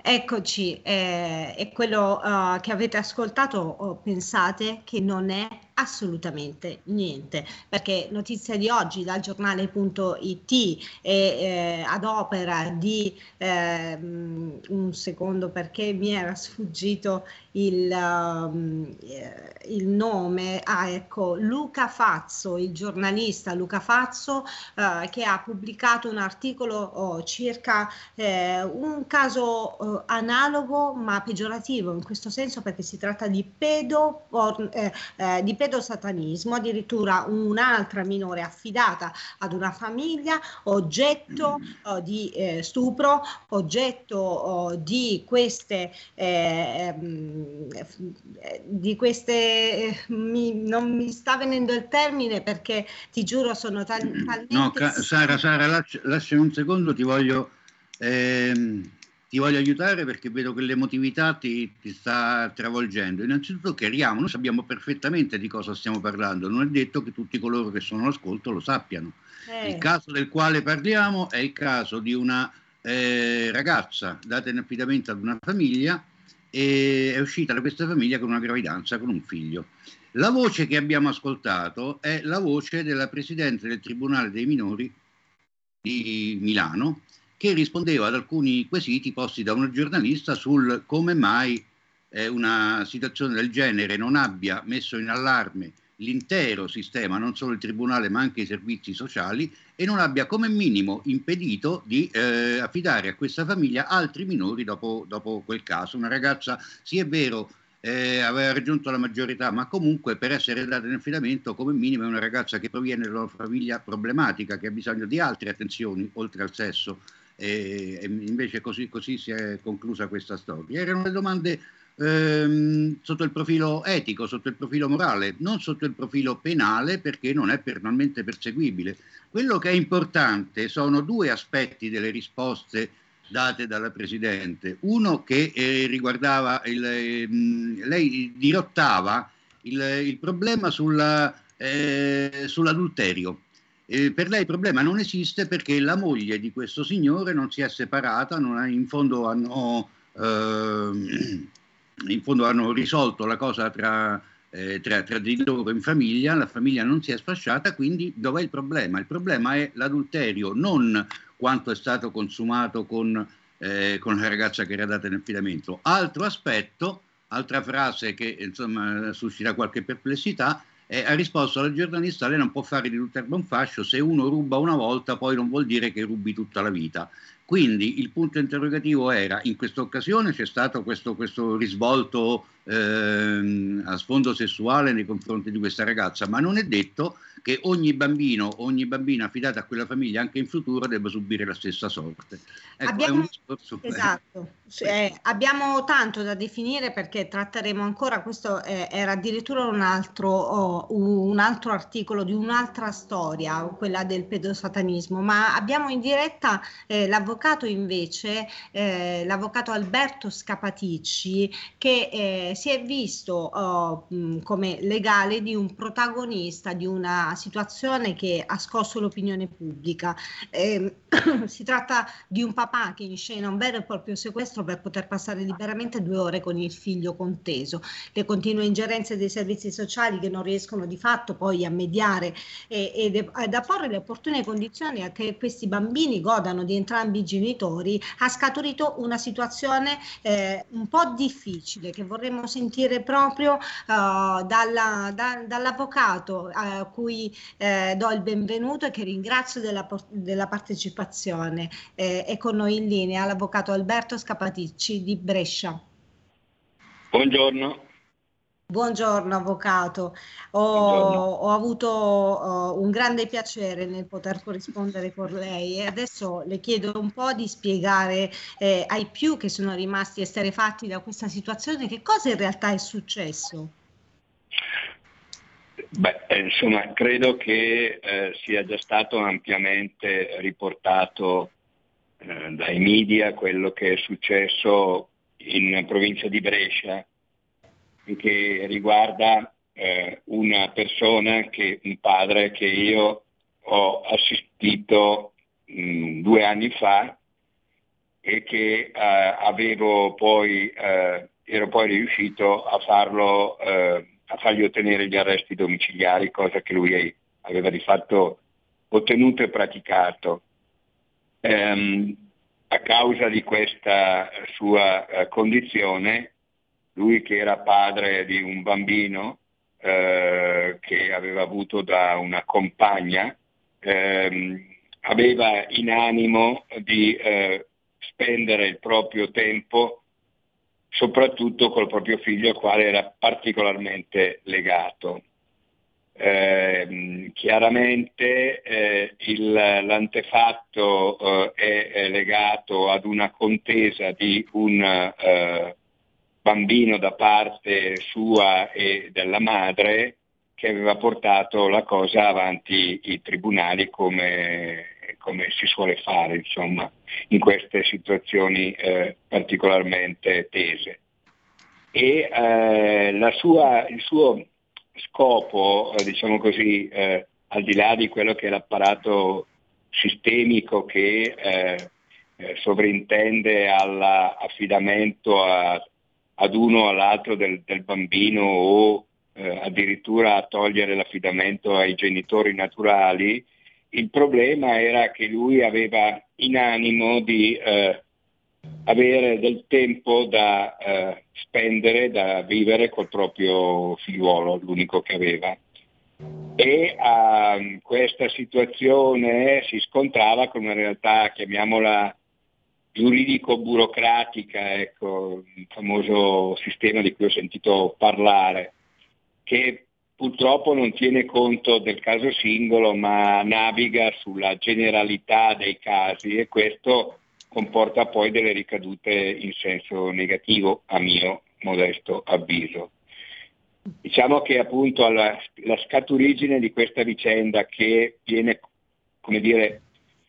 Eccoci, eh, e quello eh, che avete ascoltato, oh, pensate che non è assolutamente niente, perché notizia di oggi dal giornale.it e eh, ad opera di ehm, un secondo perché mi era sfuggito il, um, eh, il nome, ah ecco, Luca Fazzo, il giornalista Luca Fazzo eh, che ha pubblicato un articolo oh, circa eh, un caso eh, analogo ma peggiorativo in questo senso perché si tratta di pedo, eh, eh, di pedosatanismo, addirittura un'altra minore affidata ad una famiglia, oggetto oh, di eh, stupro, oggetto oh, di queste, eh, ehm, eh, di queste eh, mi- non mi sta venendo il termine perché ti giuro sono tal- talmente No, Sara, Sara, lascia, lasciami un secondo, ti voglio, ehm, ti voglio aiutare perché vedo che l'emotività ti, ti sta travolgendo. Innanzitutto chiariamo, noi sappiamo perfettamente di cosa stiamo parlando, non è detto che tutti coloro che sono all'ascolto lo sappiano. Eh. Il caso del quale parliamo è il caso di una eh, ragazza data in affidamento ad una famiglia e è uscita da questa famiglia con una gravidanza, con un figlio. La voce che abbiamo ascoltato è la voce della Presidente del Tribunale dei Minori di Milano che rispondeva ad alcuni quesiti posti da una giornalista sul come mai eh, una situazione del genere non abbia messo in allarme l'intero sistema, non solo il Tribunale ma anche i servizi sociali e non abbia come minimo impedito di eh, affidare a questa famiglia altri minori dopo, dopo quel caso. Una ragazza, sì è vero, eh, aveva raggiunto la maggiorità, ma comunque per essere data in affidamento come minimo è una ragazza che proviene da una famiglia problematica, che ha bisogno di altre attenzioni oltre al sesso. E, e invece così, così si è conclusa questa storia. Erano le domande ehm, sotto il profilo etico, sotto il profilo morale, non sotto il profilo penale perché non è penalmente perseguibile. Quello che è importante sono due aspetti delle risposte date dalla Presidente. Uno che eh, riguardava, il, eh, lei dirottava il, il problema sulla, eh, sull'adulterio. Per lei il problema non esiste perché la moglie di questo signore non si è separata, ha, in, fondo hanno, ehm, in fondo hanno risolto la cosa tra, eh, tra, tra, di loro in famiglia, la famiglia non si è sfasciata, quindi dov'è il problema? Il problema è l'adulterio, non quanto è stato consumato con, eh, con la ragazza che era data in affidamento. Altro aspetto, altra frase che insomma suscita qualche perplessità, eh, ha risposto alla giornalista, lei non può fare di tutto erba un fascio, se uno ruba una volta poi non vuol dire che rubi tutta la vita. Quindi il punto interrogativo era, in questa occasione c'è stato questo, questo risvolto ehm, a sfondo sessuale nei confronti di questa ragazza, ma non è detto che ogni bambino, ogni bambina affidata a quella famiglia anche in futuro debba subire la stessa sorte. Ecco, abbiamo, discorso, esatto, eh, abbiamo tanto da definire perché tratteremo ancora, questo eh, era addirittura un altro, oh, un altro articolo di un'altra storia, quella del pedosatanismo, ma abbiamo in diretta eh, l'avvocato invece, eh, l'avvocato Alberto Scapaticci, che eh, si è visto oh, come legale di un protagonista di una situazione che ha scosso l'opinione pubblica. Eh, [clears throat] si tratta di un papà che inscena un vero e proprio sequestro per poter passare liberamente due ore con il figlio conteso. Le continue ingerenze dei servizi sociali che non riescono di fatto poi a mediare ed a porre le opportune condizioni a che questi bambini godano di entrambi i genitori ha scaturito una situazione eh, un po' difficile che vorremmo sentire proprio uh, dalla, da, dall'avvocato a cui eh, do il benvenuto e che ringrazio della, della partecipazione. Eh, è con noi in linea l'avvocato Alberto Scapaticci di Brescia. Buongiorno. Buongiorno avvocato, ho, Buongiorno. ho avuto uh, un grande piacere nel poter corrispondere con lei e adesso le chiedo un po' di spiegare eh, ai più che sono rimasti esterefatti da questa situazione che cosa in realtà è successo. Beh, eh, insomma, credo che eh, sia già stato ampiamente riportato eh, dai media quello che è successo in provincia di Brescia, che riguarda eh, una persona, che, un padre che io ho assistito mh, mm, due anni fa e che eh, avevo poi, eh, ero poi riuscito a farlo a fargli ottenere gli arresti domiciliari, cosa che lui aveva di fatto ottenuto e praticato. Ehm, a causa di questa sua eh, condizione, lui che era padre di un bambino eh, che aveva avuto da una compagna, ehm, aveva in animo di eh, spendere il proprio tempo soprattutto col proprio figlio al quale era particolarmente legato. Eh, chiaramente eh, il, l'antefatto eh, è, è, legato ad una contesa di un eh, bambino da parte sua e della madre che aveva portato la cosa avanti i tribunali come come si suole fare insomma, in queste situazioni eh, particolarmente tese. E eh, sua, il suo scopo, eh, diciamo così, eh, al di là di quello che è l'apparato sistemico che eh, eh, sovrintende all'affidamento a, ad uno o all'altro del, del bambino o addirittura a togliere l'affidamento ai genitori naturali, il problema era che lui aveva in animo di eh, avere del tempo da eh, spendere, da vivere col proprio figliuolo, l'unico che aveva. E a questa situazione si scontrava con una realtà, chiamiamola giuridico-burocratica, ecco, il famoso sistema di cui ho sentito parlare, che purtroppo non tiene conto del caso singolo ma naviga sulla generalità dei casi e questo comporta poi delle ricadute in senso negativo a mio modesto avviso. Diciamo che appunto la, la scaturigine di questa vicenda che viene come dire,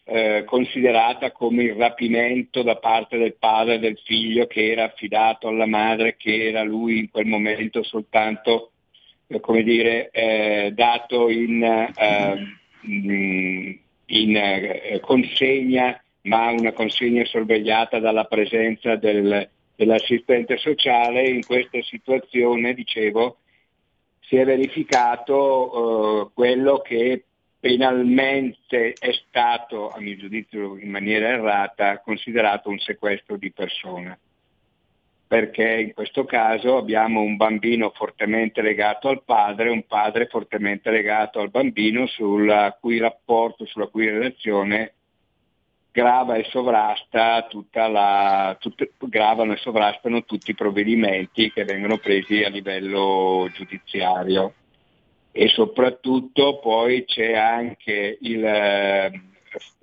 eh, considerata come il rapimento da parte del padre del figlio che era affidato alla madre, che era lui in quel momento soltanto come dire, eh, dato in, eh, in eh, consegna, ma una consegna sorvegliata dalla presenza del, dell'assistente sociale, in questa situazione, dicevo, si è verificato eh, quello che penalmente è stato, a mio giudizio in maniera errata, considerato un sequestro di persona. Perché in questo caso abbiamo un bambino fortemente legato al padre, un padre fortemente legato al bambino, sulla cui rapporto, sulla cui relazione grava e sovrasta tutta la, tutte, gravano e sovrastano tutti i provvedimenti che vengono presi a livello giudiziario. E soprattutto poi c'è anche il, eh,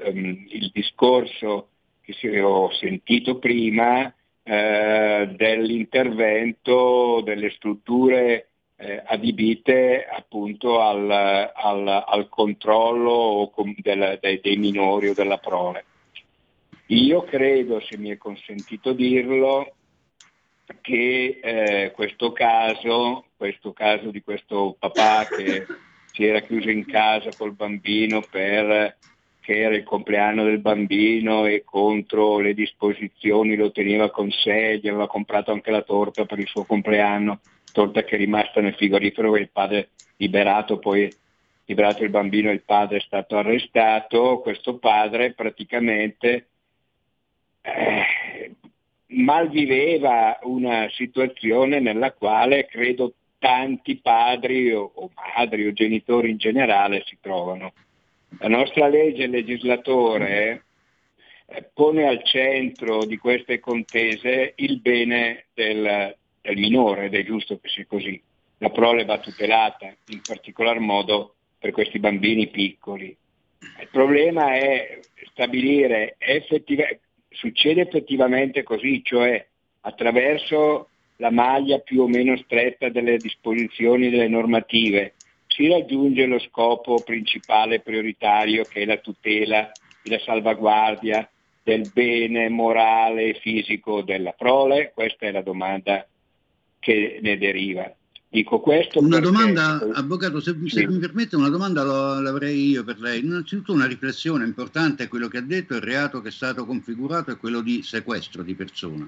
il discorso che ho sentito prima eh, dell'intervento delle strutture eh, adibite appunto al, al, al controllo del, dei, dei minori o della prole. Io credo, se mi è consentito dirlo, che eh, questo caso, questo caso di questo papà che si era chiuso in casa col bambino per che era il compleanno del bambino e contro le disposizioni lo teneva con sé, gli aveva comprato anche la torta per il suo compleanno, torta che è rimasta nel frigorifero e il padre liberato, poi liberato il bambino e il padre è stato arrestato, questo padre praticamente eh, malviveva una situazione nella quale credo tanti padri o, o madri o genitori in generale si trovano. La nostra legge, il legislatore, eh, pone al centro di queste contese il bene del, del minore ed è giusto che sia così. La prole va tutelata, in particolar modo per questi bambini piccoli. Il problema è stabilire effettivamente, succede effettivamente così, cioè attraverso la maglia più o meno stretta delle disposizioni delle normative, si raggiunge lo scopo principale prioritario che è la tutela e la salvaguardia del bene morale e fisico della prole? Questa è la domanda che ne deriva. Dico questo una perché... domanda, Avvocato, se, se mi permette una domanda lo, l'avrei io per lei. Innanzitutto una riflessione importante, quello che ha detto, il reato che è stato configurato è quello di sequestro di persona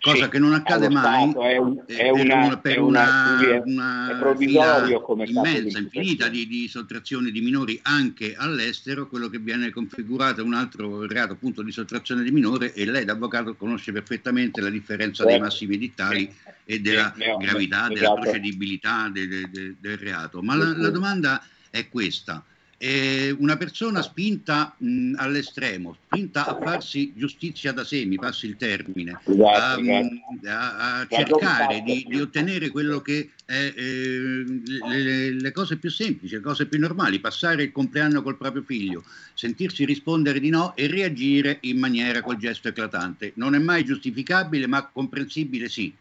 cosa sì, che non accade mai è, un, è una, per è una, una, una fila immensa, infinita di, di, sottrazioni di minori anche all'estero, quello che viene configurato un altro reato appunto di sottrazione di minore e lei da avvocato conosce perfettamente la differenza dei massimi edittali e della gravità, della esatto. procedibilità de, de, de, del reato. Ma la, la domanda è questa eh, una persona spinta mh, all'estremo, spinta a farsi giustizia da sé, mi passi il termine, a, a, a cercare di, di, ottenere quello che è eh, le, le, cose più semplici, le cose più normali, passare il compleanno col proprio figlio, sentirsi rispondere di no e reagire in maniera col gesto eclatante. Non è mai giustificabile, ma comprensibile sì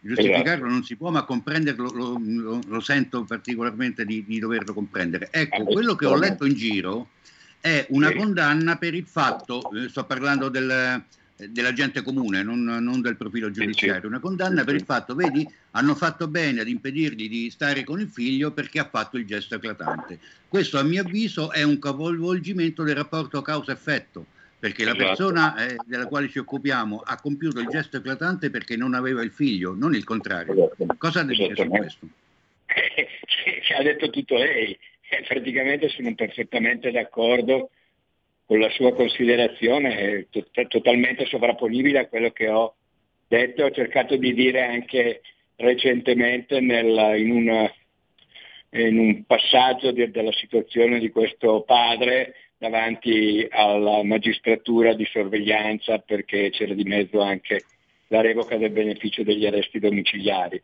giustificarlo esatto. non si può, ma comprenderlo lo, lo, lo sento particolarmente di, di, doverlo comprendere. Ecco, quello che ho letto in giro è una condanna per il fatto, eh, sto parlando del, della gente comune, non, non, del profilo giudiziario, una condanna per il fatto, vedi, hanno fatto bene ad impedirgli di stare con il figlio perché ha fatto il gesto eclatante. Questo a mio avviso è un capovolgimento del rapporto causa-effetto perché la esatto. persona eh, della quale ci occupiamo ha compiuto il gesto eclatante perché non aveva il figlio, non il contrario. Cosa ha da dire su questo? ha detto tutto lei, eh, praticamente sono perfettamente d'accordo con la sua considerazione, è to- totalmente sovrapponibile a quello che ho detto, ho cercato di dire anche recentemente nel, in, una, in, un passaggio di, della situazione di questo padre davanti alla magistratura di sorveglianza perché c'era di mezzo anche la revoca del beneficio degli arresti domiciliari.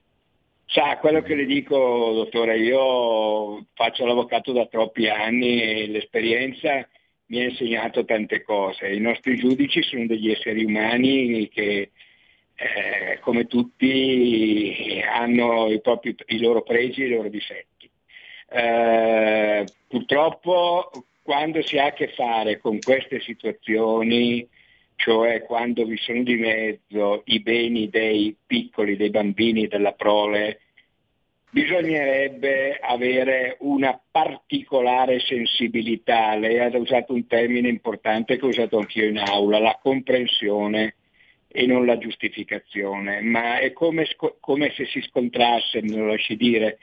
Sa, quello che le dico, dottore, io faccio l'avvocato da troppi anni e l'esperienza mi ha insegnato tante cose. I nostri giudici sono degli esseri umani che, eh, come tutti, hanno i, propri, i, loro pregi e i loro difetti. Eh, purtroppo, quando si ha a che fare con queste situazioni, cioè quando vi sono di mezzo i beni dei piccoli, dei bambini, della prole, bisognerebbe avere una particolare sensibilità. Lei ha usato un termine importante che ho usato anch'io in aula, la comprensione e non la giustificazione, ma è come, come se si scontrasse, me lo lasci dire,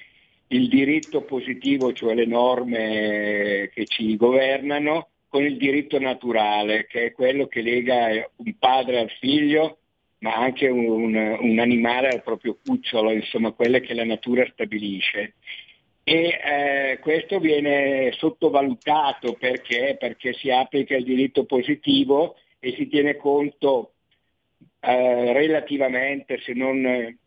il diritto positivo, cioè le norme che ci governano, con il diritto naturale, che è quello che lega un padre al figlio, ma anche un, un animale al proprio cucciolo, insomma, quelle che la natura stabilisce. E eh, questo viene sottovalutato perché? perché si applica il diritto positivo e si tiene conto eh, relativamente, se non,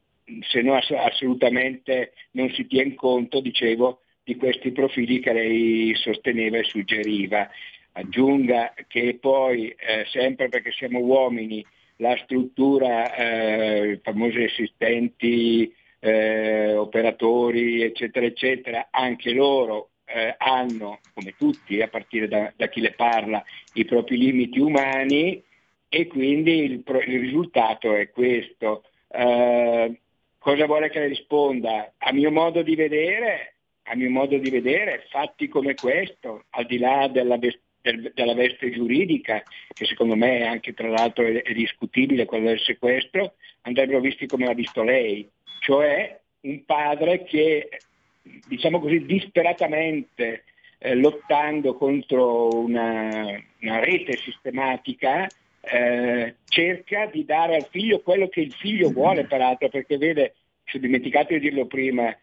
se non assolutamente non si tiene conto, dicevo, di questi profili che lei sosteneva e suggeriva aggiunga che poi, eh, sempre perché siamo uomini, la struttura, eh, i famosi assistenti, eh, operatori, eccetera, eccetera, anche loro eh, hanno, come tutti, a partire da, da, chi le parla, i propri limiti umani e quindi il, il risultato è questo. Eh, cosa vuole che le risponda? A mio modo di vedere, a mio modo di vedere, fatti come questo, al di là della, del, della veste giuridica, che secondo me anche tra l'altro è, discutibile, quello del sequestro, andrebbero visti come l'ha visto lei, cioè un padre che, diciamo così, disperatamente eh, lottando contro una, una rete sistematica, eh, cerca di dare al figlio quello che il figlio vuole, peraltro, perché vede, ci ho dimenticato di dirlo prima,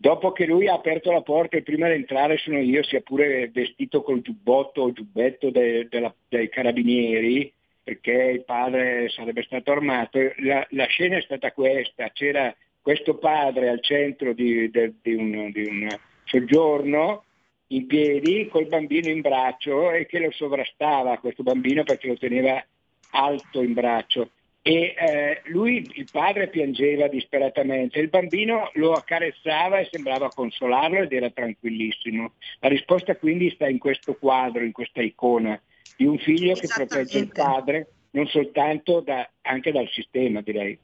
Dopo che lui ha aperto la porta e prima di entrare sono io, sia pure vestito col giubbotto o giubbetto de, de la, dei carabinieri, perché il padre sarebbe stato armato, la, la, scena è stata questa, c'era questo padre al centro di, de, di, un, di un soggiorno in piedi col bambino in braccio e che lo sovrastava questo bambino perché lo teneva alto in braccio e eh, lui, il padre, piangeva disperatamente, il bambino lo accarezzava e sembrava consolarlo ed era tranquillissimo. La risposta quindi sta in questo quadro, in questa icona di un figlio che protegge il padre non soltanto da, anche dal sistema, direi.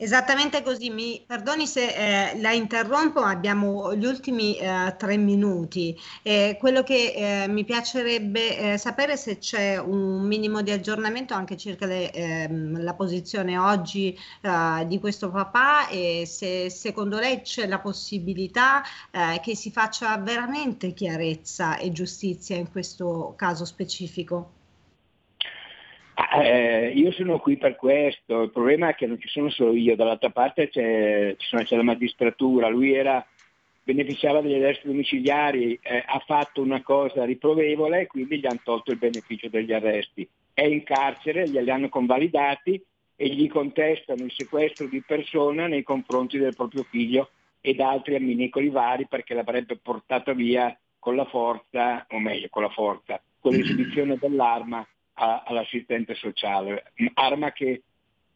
Esattamente così, mi perdoni se eh, la interrompo, ma abbiamo gli ultimi eh, tre minuti. Eh, quello che eh, mi piacerebbe eh, sapere se c'è un minimo di aggiornamento anche circa le, ehm, la posizione oggi eh, di questo papà e se secondo lei c'è la possibilità che si faccia veramente chiarezza e giustizia in questo caso specifico. Eh, io sono qui per questo, il problema è che non ci sono solo io, dall'altra parte c'è, sono, c'è la magistratura, lui era, beneficiava degli arresti domiciliari, eh, ha fatto una cosa riprovevole e quindi gli hanno tolto il beneficio degli arresti. È in carcere, glieli hanno convalidati e gli contestano il sequestro di persona nei confronti del proprio figlio ed altri amminicoli vari perché l'avrebbe portata via con la forza, o meglio con la forza, con [clears throat] l'esibizione dell'arma a, all'assistente sociale, arma che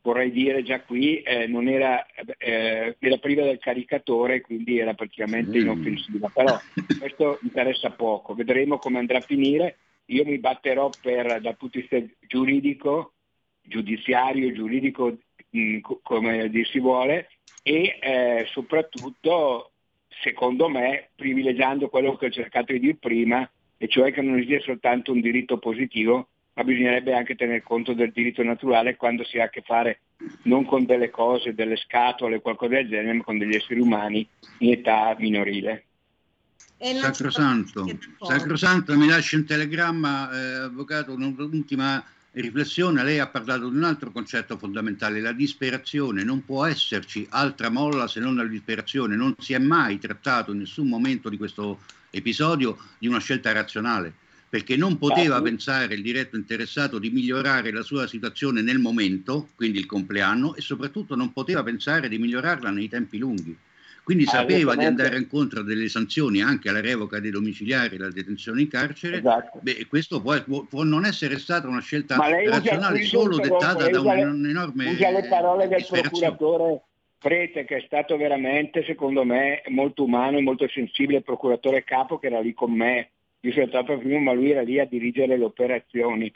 vorrei dire già qui eh, non era, eh, era, priva del caricatore, quindi era praticamente inoffensiva, però [laughs] questo interessa poco, vedremo come andrà a finire, io mi batterò per, dal punto di vista giuridico, giudiziario, giuridico, mh, mm, come dir si vuole, e eh, soprattutto, secondo me, privilegiando quello che ho cercato di dire prima, e cioè che non esiste soltanto un diritto positivo, ma bisognerebbe anche tener conto del diritto naturale quando si ha a che fare non con delle cose, delle scatole, qualcosa del genere, ma con degli esseri umani in età minorile. Sacrosanto, Sacrosanto, mi lascia un telegramma, eh, avvocato, un'ultima riflessione. Lei ha parlato di un altro concetto fondamentale, la disperazione. Non può esserci altra molla se non la disperazione. Non si è mai trattato in nessun momento di questo episodio di una scelta razionale perché non poteva sì. pensare il diretto interessato di migliorare la sua situazione nel momento, quindi il compleanno, e soprattutto non poteva pensare di migliorarla nei tempi lunghi. Quindi Ah, sapeva di andare incontro a delle sanzioni anche alla revoca dei domiciliari e alla detenzione in carcere. Esatto. Beh, e questo può, può- può non essere stata una scelta razionale solo dettata da usa le- un enorme usa le parole del procuratore Prete che è stato veramente secondo me molto umano e molto sensibile il procuratore capo che era lì con me io sono entrato prima ma lui era lì a dirigere le operazioni.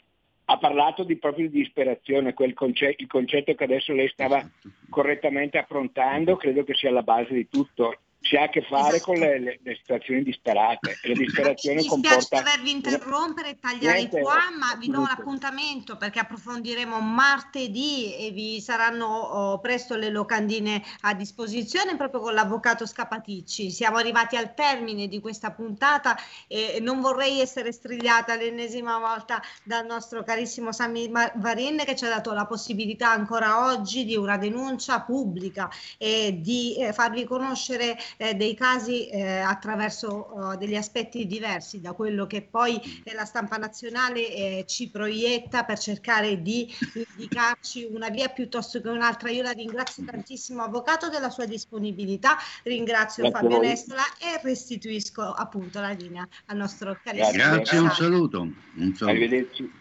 Ha parlato di proprio di disperazione quel conce- il concetto che adesso lei stava correttamente affrontando credo che sia la base di tutto si ha a che fare con le, le- le situazioni disperate. E la disperazione Mi dispiace comporta dovervi interrompere e tagliare Niente, qua, ma vi do l'appuntamento perché approfondiremo martedì e vi saranno oh, presto le locandine a disposizione proprio con l'avvocato Scapaticci. Siamo arrivati al termine di questa puntata e non vorrei essere strigliata l'ennesima volta dal nostro carissimo Sami Ma- Varin che ci ha dato la possibilità ancora oggi di una denuncia pubblica e di eh, farvi conoscere eh, dei casi eh, attraverso eh, degli aspetti diversi da quello che poi eh, la stampa nazionale eh, ci proietta per cercare di indicarci una via piuttosto che un'altra. Io la ringrazio tantissimo, avvocato, della sua disponibilità, ringrazio Grazie Fabio. Nestola e restituisco appunto la linea al nostro carissimo Grazie, un saluto. Un saluto. Arrivederci.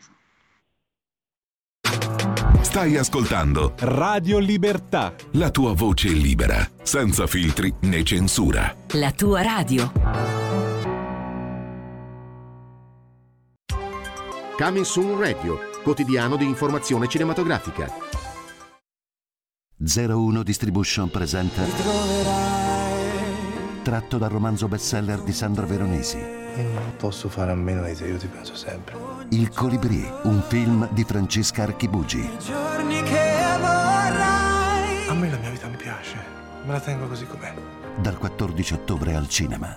Stai ascoltando Radio Libertà. la tua voce libera, senza filtri né censura. La tua radio. Coming Soon Radio, quotidiano di informazione cinematografica. 01 Distribution presenta Tratto dal romanzo bestseller di Sandra Veronesi Non posso fare a meno di te, io ti penso sempre. Il Colibrì, un film di Francesca Archibugi giorni che vorrai A me la mia vita mi piace, me la tengo così com'è. dal 14 ottobre al cinema.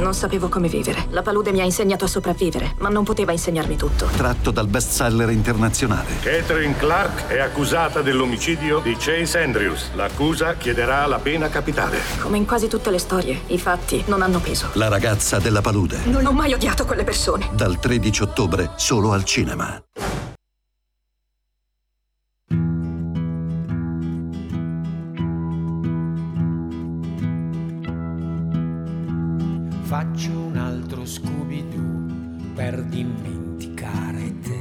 Non sapevo come vivere. La palude mi ha insegnato a sopravvivere, ma non poteva insegnarmi tutto. Tratto dal bestseller internazionale. Catherine Clark è accusata dell'omicidio di Chase Andrews. L'accusa chiederà la pena capitale. Come in quasi tutte le storie, i fatti non hanno peso. La ragazza della palude. Non ho mai odiato quelle persone. Dal 13 ottobre solo al cinema. Faccio un altro Scooby-Doo per dimenticare te.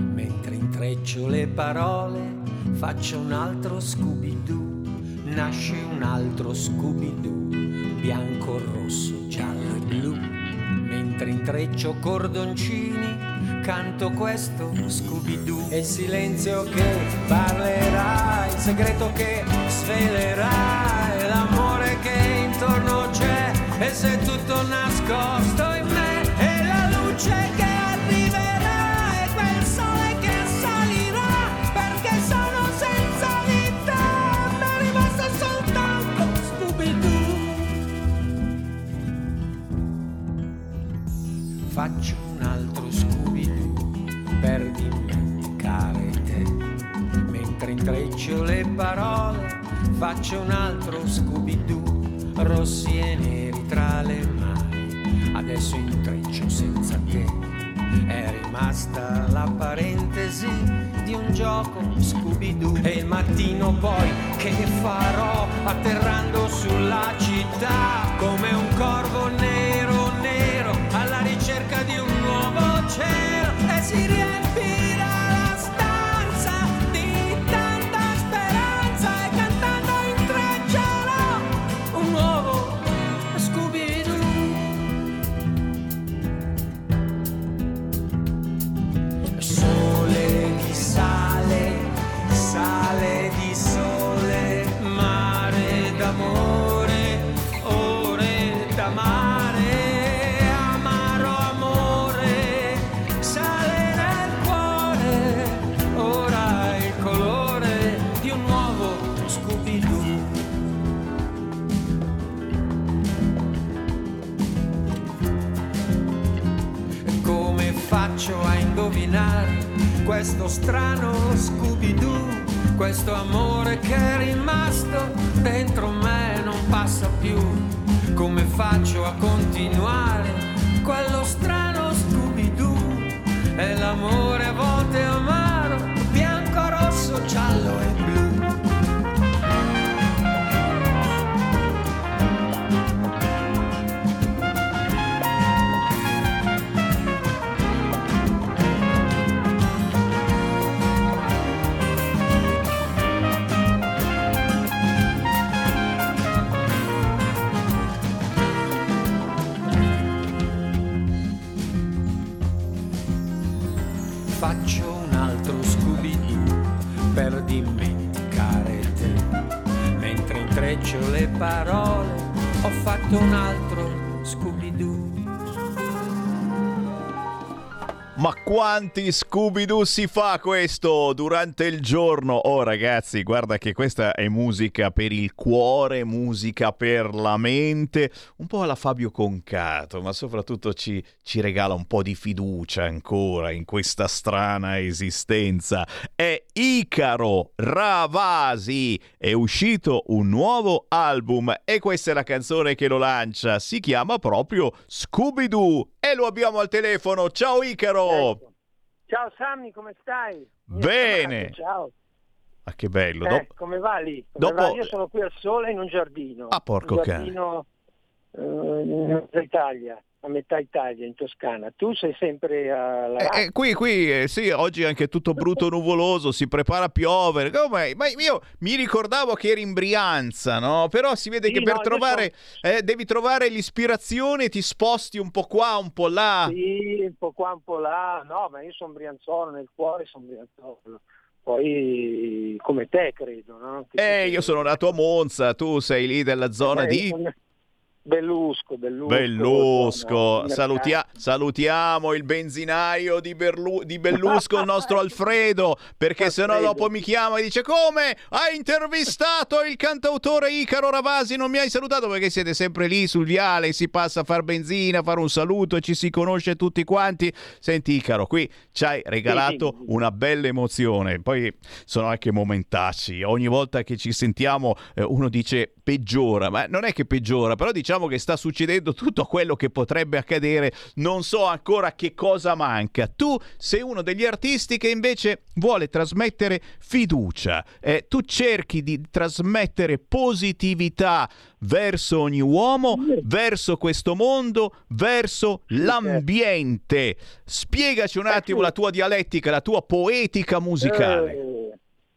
Mentre intreccio le parole, faccio un altro Scooby-Doo. Nasce un altro Scooby-Doo, bianco, rosso, giallo e blu. Mentre intreccio cordoncini, canto questo Scooby-Doo. E il silenzio che parlerà, il segreto che svelerà, l'amore che intorno e se tutto nascosto in me, e la luce che arriverà, e quel sole che salirà, perché sono senza vita, mi è rimasto soltanto Scooby-Doo. Faccio un altro Scooby-Doo per dimenticare te. Mentre intreccio le parole, faccio un altro Scooby-Doo, rossi e neri tra le mani. Adesso intreccio senza te. È rimasta la parentesi di un gioco Scooby-Doo. E il mattino poi che farò atterrando sulla città come un corvo nero questo strano Scooby-Doo, questo amore che è rimasto dentro me non passa più. Come faccio a continuare quello strano Scooby-Doo? E l'amore fatto un altro Ma quanti Scooby-Doo si fa questo durante il giorno? Oh ragazzi, guarda che questa è musica per il cuore, musica per la mente, un po' alla Fabio Concato, ma soprattutto ci, ci regala un po' di fiducia ancora in questa strana esistenza. È Icaro Ravasi, è uscito un nuovo album e questa è la canzone che lo lancia, si chiama proprio Scooby-Doo e lo abbiamo al telefono. Ciao Icaro! Ciao Sammy, come stai? Bene. Ciao. Ma che bello. Eh, Dop- come va lì? Come dopo- va? Io sono qui al sole in un giardino. Ah, porco un cane. giardino eh, in Italia, a metà Italia, in Toscana. Tu sei sempre alla Eh, eh, qui, qui, eh, sì, oggi è anche tutto brutto [laughs] nuvoloso, si prepara a piovere. Come? Ma io mi ricordavo che eri in Brianza, no? Però si vede Sì, che per no, trovare, eh, devi trovare l'ispirazione, ti sposti un po' qua, un po' là. Sì, un po' qua, un po' là. No, ma io sono brianzolo, nel cuore sono brianzolo. Poi come te, credo, no? Che- Eh, io sono nato a Monza, tu sei lì della zona Eh, di... sono- Bellusco, Bellusco. Bellusco, Salutia- salutiamo il benzinaio di, Berlu- di Bellusco, il nostro Alfredo, perché sennò Alfredo. dopo mi chiama e dice come hai intervistato il cantautore Icaro Ravasi, non mi hai salutato perché siete sempre lì sul viale, si passa a far benzina, a fare un saluto e ci si conosce tutti quanti. Senti Icaro, qui ci hai regalato Sì, sì. una bella emozione, poi sono anche momentacci, ogni volta che ci sentiamo eh, uno dice peggiora, ma non è che peggiora, però diciamo che sta succedendo tutto quello che potrebbe accadere, non so ancora che cosa manca. Tu sei uno degli artisti che invece vuole trasmettere fiducia, Eh, tu cerchi di trasmettere positività verso ogni uomo, verso questo mondo, verso l'ambiente. Spiegaci un attimo la tua dialettica, la tua poetica musicale.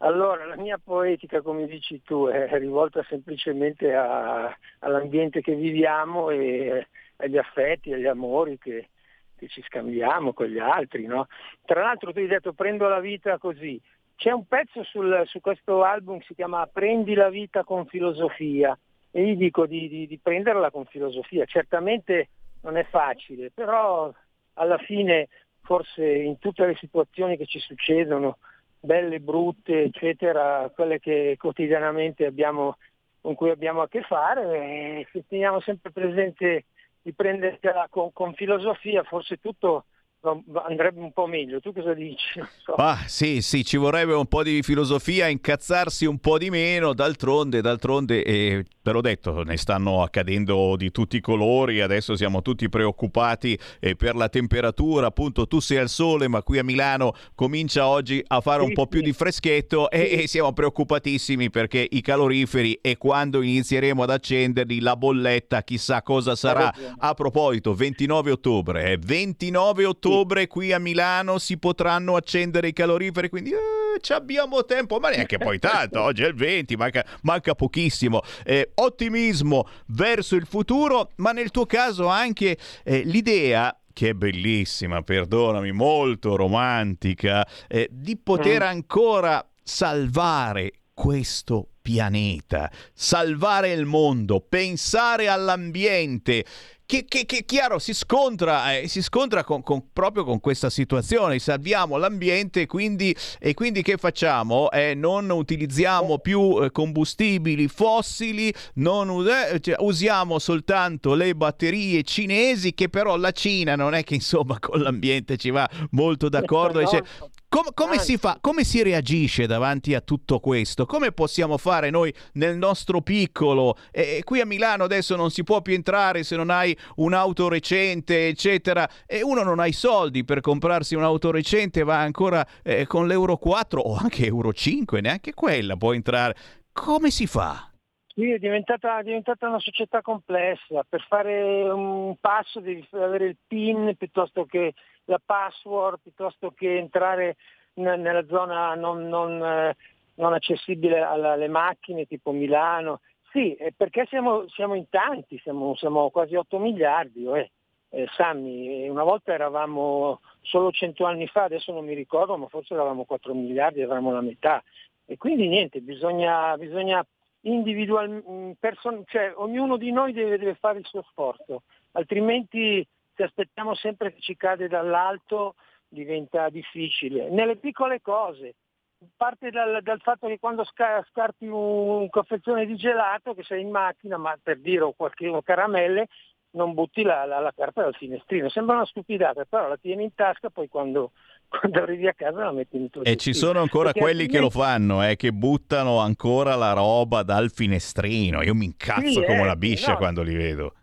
Eh, allora, la mia poetica, come dici tu, è rivolta semplicemente a- all'ambiente che viviamo e agli affetti, agli amori che, che ci scambiamo con gli altri. No? Tra l'altro tu hai detto prendo la vita così. C'è un pezzo sul- su questo album che si chiama Prendi la vita con filosofia e gli dico di, di- di prenderla con filosofia. Certamente non è facile, però alla fine forse in tutte le situazioni che ci succedono, belle, brutte, eccetera, quelle che quotidianamente abbiamo, con cui abbiamo a che fare, e teniamo sempre presente di prenderla con, con filosofia, forse tutto andrebbe un po' meglio. Tu cosa dici? So. Ah, sì, sì, ci vorrebbe un po' di filosofia, incazzarsi un po' di meno, d'altronde, d'altronde, eh, te l'ho detto, ne stanno accadendo di tutti i colori, adesso siamo tutti preoccupati eh, per la temperatura, appunto tu sei al sole, ma qui a Milano comincia oggi a fare un Sì, po' più sì. di freschetto e, e siamo preoccupatissimi perché i caloriferi e quando inizieremo ad accenderli la bolletta chissà cosa sarà. A proposito, 29 ottobre, eh, 29 ottobre qui a Milano si potranno accendere i caloriferi, quindi eh, ci abbiamo tempo, ma neanche poi tanto, [laughs] oggi è il 20, manca, manca pochissimo. Eh, ottimismo verso il futuro, ma nel tuo caso anche eh, l'idea che è bellissima, perdonami, molto romantica, eh, di poter Mm. ancora salvare questo pianeta, salvare il mondo, pensare all'ambiente. Che, che, che chiaro si scontra, eh, si scontra con, con, proprio con questa situazione, salviamo l'ambiente quindi, e quindi che facciamo? Eh, non utilizziamo più eh, combustibili fossili, non eh, cioè, usiamo soltanto le batterie cinesi che però la Cina non è che insomma con l'ambiente ci va molto d'accordo. Dice, Com- come, si fa, come si reagisce davanti a tutto questo? Come possiamo fare noi nel nostro piccolo? E qui a Milano adesso non si può più entrare se non hai un'auto recente, eccetera, e uno non ha i soldi per comprarsi un'auto recente, va ancora eh, con l'Euro 4 o anche Euro 5, neanche quella può entrare. Come si fa? Sì, è diventata, è diventata, una società complessa. Per fare un passo devi avere il PIN piuttosto che la password, piuttosto che entrare nella zona non, non, non accessibile alle macchine, tipo Milano. Sì, perché siamo, siamo in tanti, siamo, siamo, quasi 8 miliardi. Eh. Eh, Sammy, una volta eravamo solo 100 anni fa, adesso non mi ricordo, ma forse eravamo 4 miliardi, eravamo la metà. E quindi niente, bisogna, bisogna individualmente, person- cioè ognuno di noi deve, deve, fare il suo sforzo, altrimenti se aspettiamo sempre che ci cade dall'alto diventa difficile. Nelle piccole cose, parte dal, dal fatto che quando sca- scarti un, un confezione di gelato, che sei in macchina, ma per dire o qualche o caramelle, non butti la, la, la, carta dal finestrino. Sembra una stupidata, però la tieni in tasca, poi quando, quando arrivi a casa la metti in tuo E ci sono ancora Perché quelli altrimenti... che lo fanno, eh, che buttano ancora la roba dal finestrino. Io mi incazzo sì, come eh, una biscia no. quando li vedo.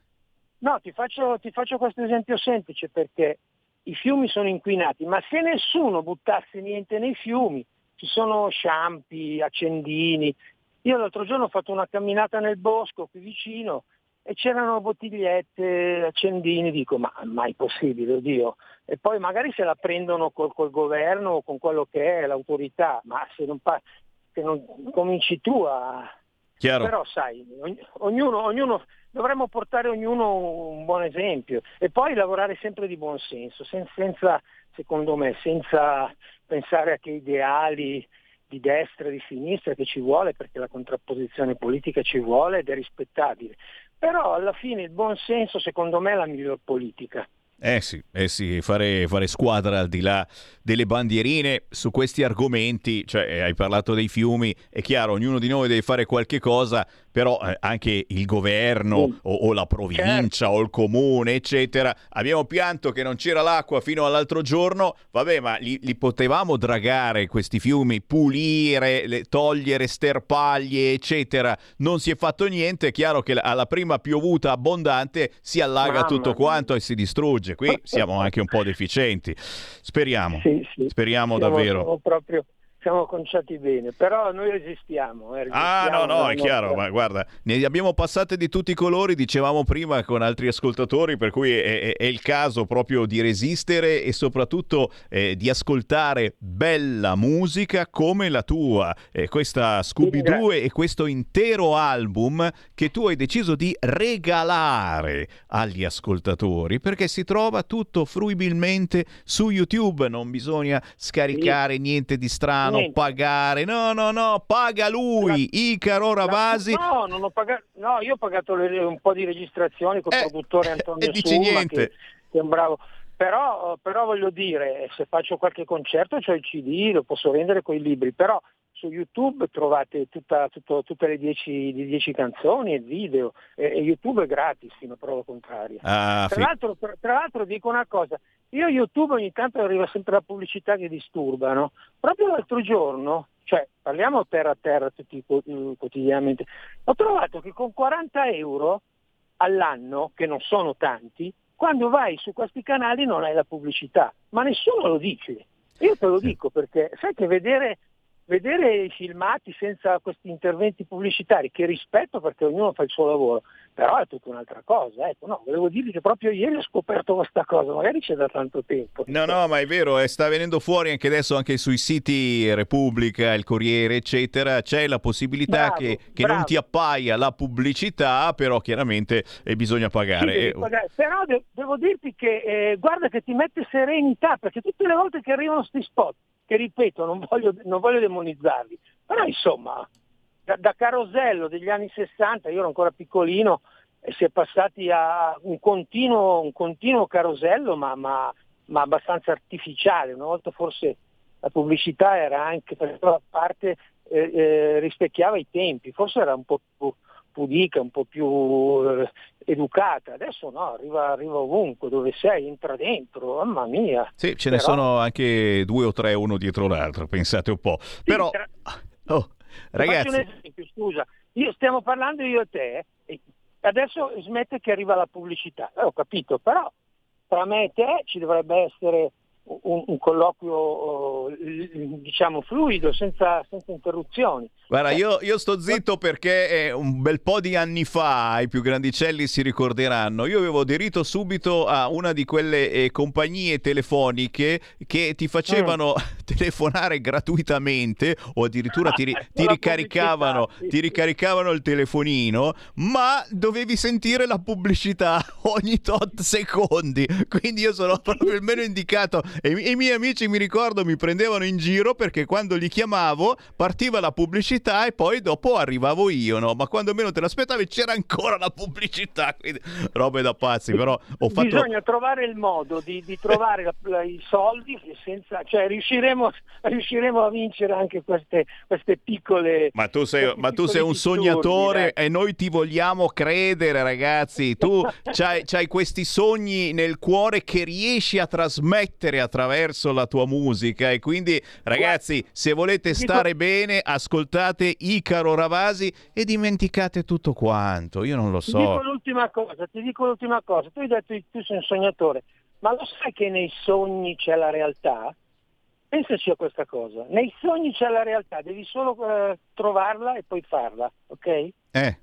No, ti faccio, ti faccio questo esempio semplice perché i fiumi sono inquinati, ma se nessuno buttasse niente nei fiumi, ci sono sciampi, accendini. Io l'altro giorno ho fatto una camminata nel bosco qui vicino e c'erano bottigliette, accendini, dico ma mai possibile, oddio. E poi magari se la prendono col, col governo o con quello che è l'autorità, ma se non, pa- se non cominci tu a... Chiaro. Però sai, ognuno, ognuno, dovremmo portare ognuno un buon esempio e poi lavorare sempre di buon senso, sen- senza, secondo me, senza pensare a che ideali di destra e di sinistra che ci vuole perché la contrapposizione politica ci vuole ed è rispettabile. Però alla fine il buon senso secondo me è la miglior politica. Eh sì, eh sì fare, fare, squadra al di là delle bandierine su questi argomenti, cioè hai parlato dei fiumi, è chiaro, ognuno di noi deve fare qualche cosa, però eh, anche il governo sì. o, o, la provincia certo. o il comune, eccetera, abbiamo pianto che non c'era l'acqua fino all'altro giorno, vabbè, ma li, li potevamo dragare questi fiumi, pulire, le, togliere sterpaglie, eccetera, non si è fatto niente, è chiaro che alla prima piovuta abbondante si allaga Mamma tutto mia. quanto e si distrugge, qui siamo anche un po' deficienti, speriamo, Sì, sì. speriamo Siamo- davvero. proprio siamo conciati bene, però noi resistiamo. eh, Ah resistiamo no, no, nella è chiaro, nostra- ma guarda, ne abbiamo passate di tutti i colori, dicevamo prima con altri ascoltatori, per cui è, è- è il caso proprio di resistere e soprattutto eh, di ascoltare bella musica come la tua, Eh, questa Scooby-Doo e questo intero album che tu hai deciso di regalare agli ascoltatori, perché si trova tutto fruibilmente su YouTube, non bisogna scaricare niente di strano, Niente. pagare, no, no, no, paga lui, Icaro Ravasi. No, non ho pagato, no, io ho pagato le- un po' di registrazioni col produttore Antonio e dici Summa, niente. Che, che è un bravo. Però, però voglio dire, se faccio qualche concerto c'ho il CD, lo posso vendere con i libri, però su YouTube trovate tutta- tutto- tutte le 10 le 10 canzoni e video e, e YouTube è gratis fino a prova contraria. Ah, tra, l'altro, tra, tra l'altro dico una cosa, io YouTube ogni tanto arriva sempre la pubblicità che disturba, no? Proprio l'altro giorno, cioè parliamo terra a terra tutti quotidianamente, ho trovato che con 40 euro all'anno, che non sono tanti, quando vai su questi canali non hai la pubblicità, ma nessuno lo dice. Io te lo dico perché sai che vedere, vedere i filmati senza questi interventi pubblicitari, che rispetto perché ognuno fa il suo lavoro, però è tutta un'altra cosa. Ecco, no, volevo dirvi che proprio ieri ho scoperto questa cosa, magari c'è da tanto tempo. No, no, ma è vero, eh, sta venendo fuori anche adesso anche sui siti Repubblica, il Corriere, eccetera, c'è la possibilità Bravo, che, che bravo. non ti appaia la pubblicità, però chiaramente eh, bisogna Sì, pagare. devi Eh, pagare. Però de- devo dirti che eh, guarda che ti mette serenità, perché tutte le volte che arrivano questi spot, che ripeto, non voglio, non voglio demonizzarli, però insomma, da, da Carosello degli anni 60, io ero ancora piccolino, e si è passati a un continuo, un continuo carosello ma, ma, ma, abbastanza artificiale. Una volta forse la pubblicità era anche, per la parte eh, eh, rispecchiava i tempi, forse era un po' più pudica, un po' più eh, educata, adesso no, arriva, arriva, ovunque, dove sei, entra dentro, mamma mia. Sì, ce ne sono anche due o tre uno dietro l'altro, pensate un po'. Sì, Però, tra... oh, ragazzi... Faccio un esempio, scusa, io stiamo parlando io e te, e adesso smette che arriva la pubblicità, eh, ho capito, però tra me e te ci dovrebbe essere un, un colloquio diciamo fluido, senza, senza interruzioni. Guarda, io, io, sto zitto perché un bel po' di anni fa i più grandicelli si ricorderanno. Io avevo aderito subito a una di quelle eh, compagnie telefoniche che ti facevano mm. [laughs] telefonare gratuitamente o addirittura ti, [laughs] ti, ricaricavano, ti ricaricavano il telefonino, ma dovevi sentire la pubblicità [laughs] ogni tot secondi. Quindi io sono proprio il meno indicato e, i miei amici mi ricordo mi prendevano in giro perché quando li chiamavo partiva la pubblicità e poi dopo arrivavo io, no? Ma quando meno te l'aspettavi c'era ancora la pubblicità, quindi robe da pazzi, però ho fatto... Bisogna trovare il modo di, di trovare la, la, i soldi senza... cioè riusciremo, riusciremo a vincere anche queste, queste piccole... Ma tu sei, ma tu sei un sognatore e noi ti vogliamo credere ragazzi, tu [laughs] hai questi sogni nel cuore che riesci a trasmettere a attraverso la tua musica e quindi ragazzi se volete stare bene ascoltate Icaro Ravasi e dimenticate tutto quanto, io non lo so. Ti dico l'ultima cosa, ti dico l'ultima cosa, tu hai detto che tu sei un sognatore, ma lo sai che nei sogni c'è la realtà? Pensaci a questa cosa, nei sogni c'è la realtà, devi solo uh, trovarla e poi farla, ok? Eh.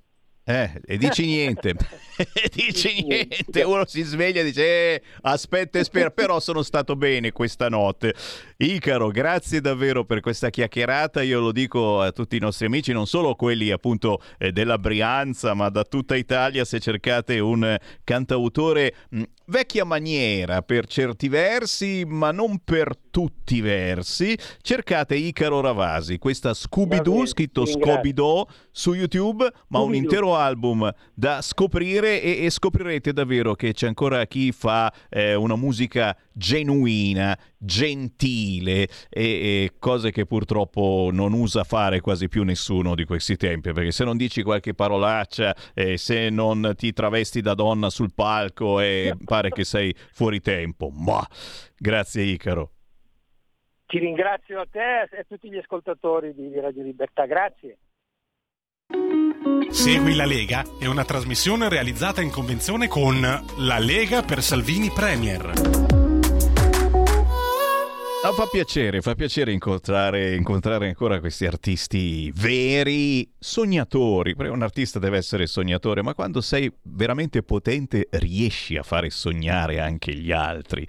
Eh, e dici [laughs] niente, [laughs] dici niente, uno si sveglia e dice eh, aspetta e spera, però sono stato bene questa notte. Icaro, grazie davvero per questa chiacchierata, io lo dico a tutti i nostri amici, non solo quelli appunto eh, della Brianza, ma da tutta Italia, se cercate un cantautore mh, vecchia maniera per certi versi, ma non per tutti i versi, cercate Icaro Ravasi, questa Scooby-Doo, scritto Scooby-Doo su YouTube, ma un intero album da scoprire e, e, scoprirete davvero che c'è ancora chi fa eh, una musica genuina, gentile e, e, cose che purtroppo non usa fare quasi più nessuno di questi tempi, perché se non dici qualche parolaccia, eh, se non ti travesti da donna sul palco e [laughs] pare che sei fuori tempo. Ma grazie Icaro. Ti ringrazio a te e a tutti gli ascoltatori di Radio Libertà, grazie. Segui la Lega è una trasmissione realizzata in convenzione con La Lega per Salvini Premier. No, fa piacere, fa piacere incontrare, incontrare, ancora questi artisti veri, sognatori, perché un artista deve essere sognatore, ma quando sei veramente potente riesci a fare sognare anche gli altri.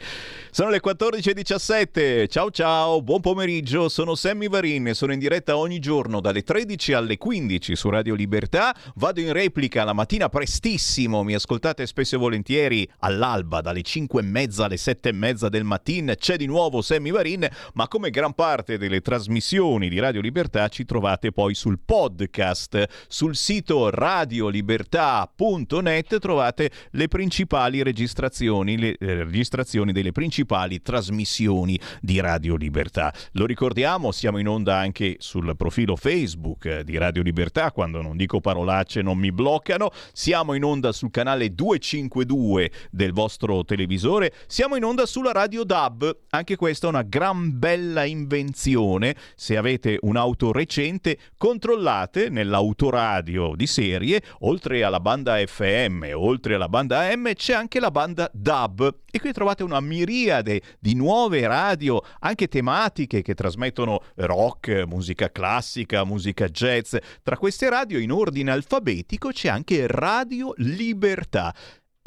Sono le 14.17, ciao ciao, buon pomeriggio, sono Sammy Varin, sono in diretta ogni giorno dalle 13 alle 15 su Radio Libertà, vado in replica la mattina prestissimo, mi ascoltate spesso e volentieri all'alba dalle 5 e mezza alle 7 e mezza del mattino, c'è di nuovo Sammy Varin Marin, ma come gran parte delle trasmissioni di Radio Libertà ci trovate poi sul podcast. Sul sito radiolibertà.net trovate le principali registrazioni, le eh, registrazioni delle principali trasmissioni di Radio Libertà. Lo ricordiamo, siamo in onda anche sul profilo Facebook di Radio Libertà, quando non dico parolacce non mi bloccano, siamo in onda sul canale 252 del vostro televisore, siamo in onda sulla Radio DAB, anche questa è una gran bella invenzione. Se avete un'auto recente, controllate nell'autoradio di serie, oltre alla banda FM, oltre alla banda AM, c'è anche la banda DAB. E qui trovate una miriade di nuove radio, anche tematiche che trasmettono rock, musica classica, musica jazz. Tra queste radio, in ordine alfabetico, c'è anche Radio Libertà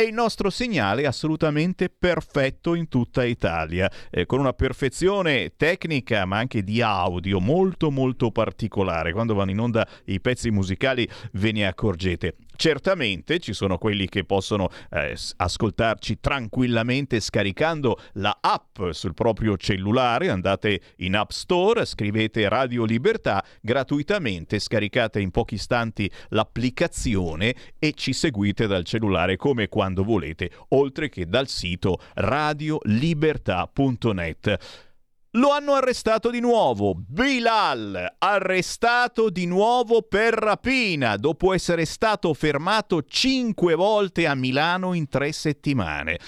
è il nostro segnale assolutamente perfetto in tutta Italia, eh, con una perfezione tecnica ma anche di audio molto molto particolare. Quando vanno in onda i pezzi musicali ve ne accorgete. Certamente ci sono quelli che possono eh, ascoltarci tranquillamente scaricando la app sul proprio cellulare, andate in App Store, scrivete Radio Libertà gratuitamente, scaricate in pochi istanti l'applicazione e ci seguite dal cellulare come quando volete, oltre che dal sito radiolibertà.net. Lo hanno arrestato di nuovo. Bilal, arrestato di nuovo per rapina, dopo essere stato fermato cinque volte a Milano in tre settimane.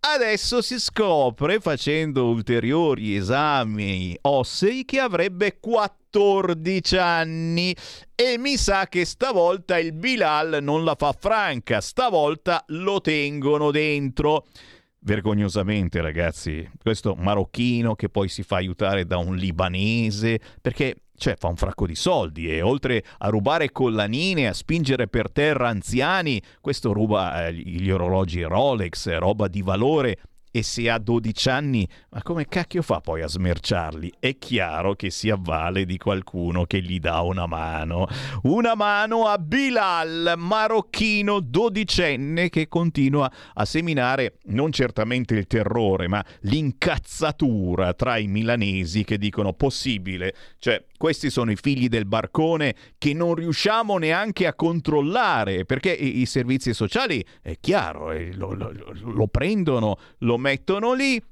Adesso si scopre, facendo ulteriori esami ossei, che avrebbe 14 anni e mi sa che stavolta il Bilal non la fa franca, stavolta lo tengono dentro vergognosamente, ragazzi, questo marocchino che poi si fa aiutare da un libanese, perché cioè, fa un fracco di soldi e oltre a rubare collanine, a spingere per terra anziani, questo ruba eh, gli orologi Rolex, roba di valore e se ha 12 anni, ma come cacchio fa poi a smerciarli? È chiaro che si avvale di qualcuno che gli dà una mano. Una mano a Bilal, marocchino dodicenne che continua a seminare non certamente il terrore, ma l'incazzatura tra i milanesi che dicono possibile, cioè questi sono i figli del barcone che non riusciamo neanche a controllare perché i, servizi sociali, è chiaro, eh, lo, lo, lo prendono, lo mettono lì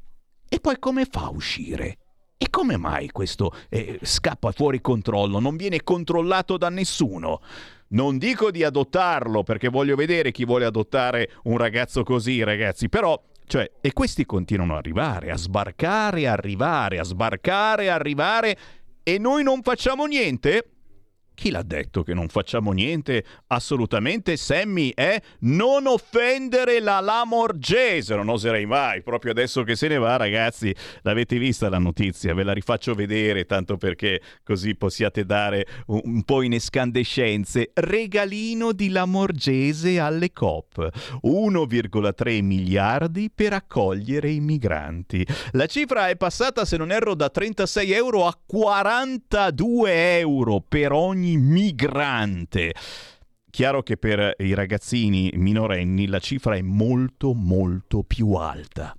e poi come fa a uscire? E come mai questo eh, scappa fuori controllo? Non viene controllato da nessuno? Non dico di adottarlo perché voglio vedere chi vuole adottare un ragazzo così, ragazzi, però cioè, e questi continuano ad arrivare, a sbarcare, arrivare, a sbarcare, arrivare e noi non facciamo niente? Chi l'ha detto che non facciamo niente? Assolutamente, Sammy, è non offendere la Lamorgese. Non oserei mai, proprio adesso che se ne va, ragazzi. L'avete vista la notizia? Ve la rifaccio vedere, tanto perché così possiate dare un, un po' in escandescenze. Regalino di Lamorgese alle COP. 1,3 miliardi per accogliere i migranti. La cifra è passata, se non erro, da 36 euro a 42 euro per ogni ogni migrante. Chiaro che per i ragazzini minorenni la cifra è molto molto più alta.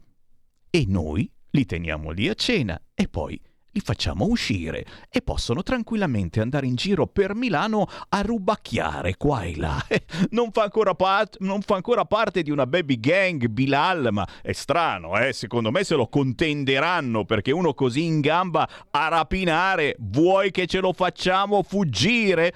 E noi li teniamo lì a cena e poi li facciamo uscire e possono tranquillamente andare in giro per Milano a rubacchiare qua e là. [laughs] Non fa ancora, part- non fa ancora parte di una baby gang Bilal, ma è strano, eh? secondo me se lo contenderanno perché uno così in gamba a rapinare, vuoi che ce lo facciamo fuggire?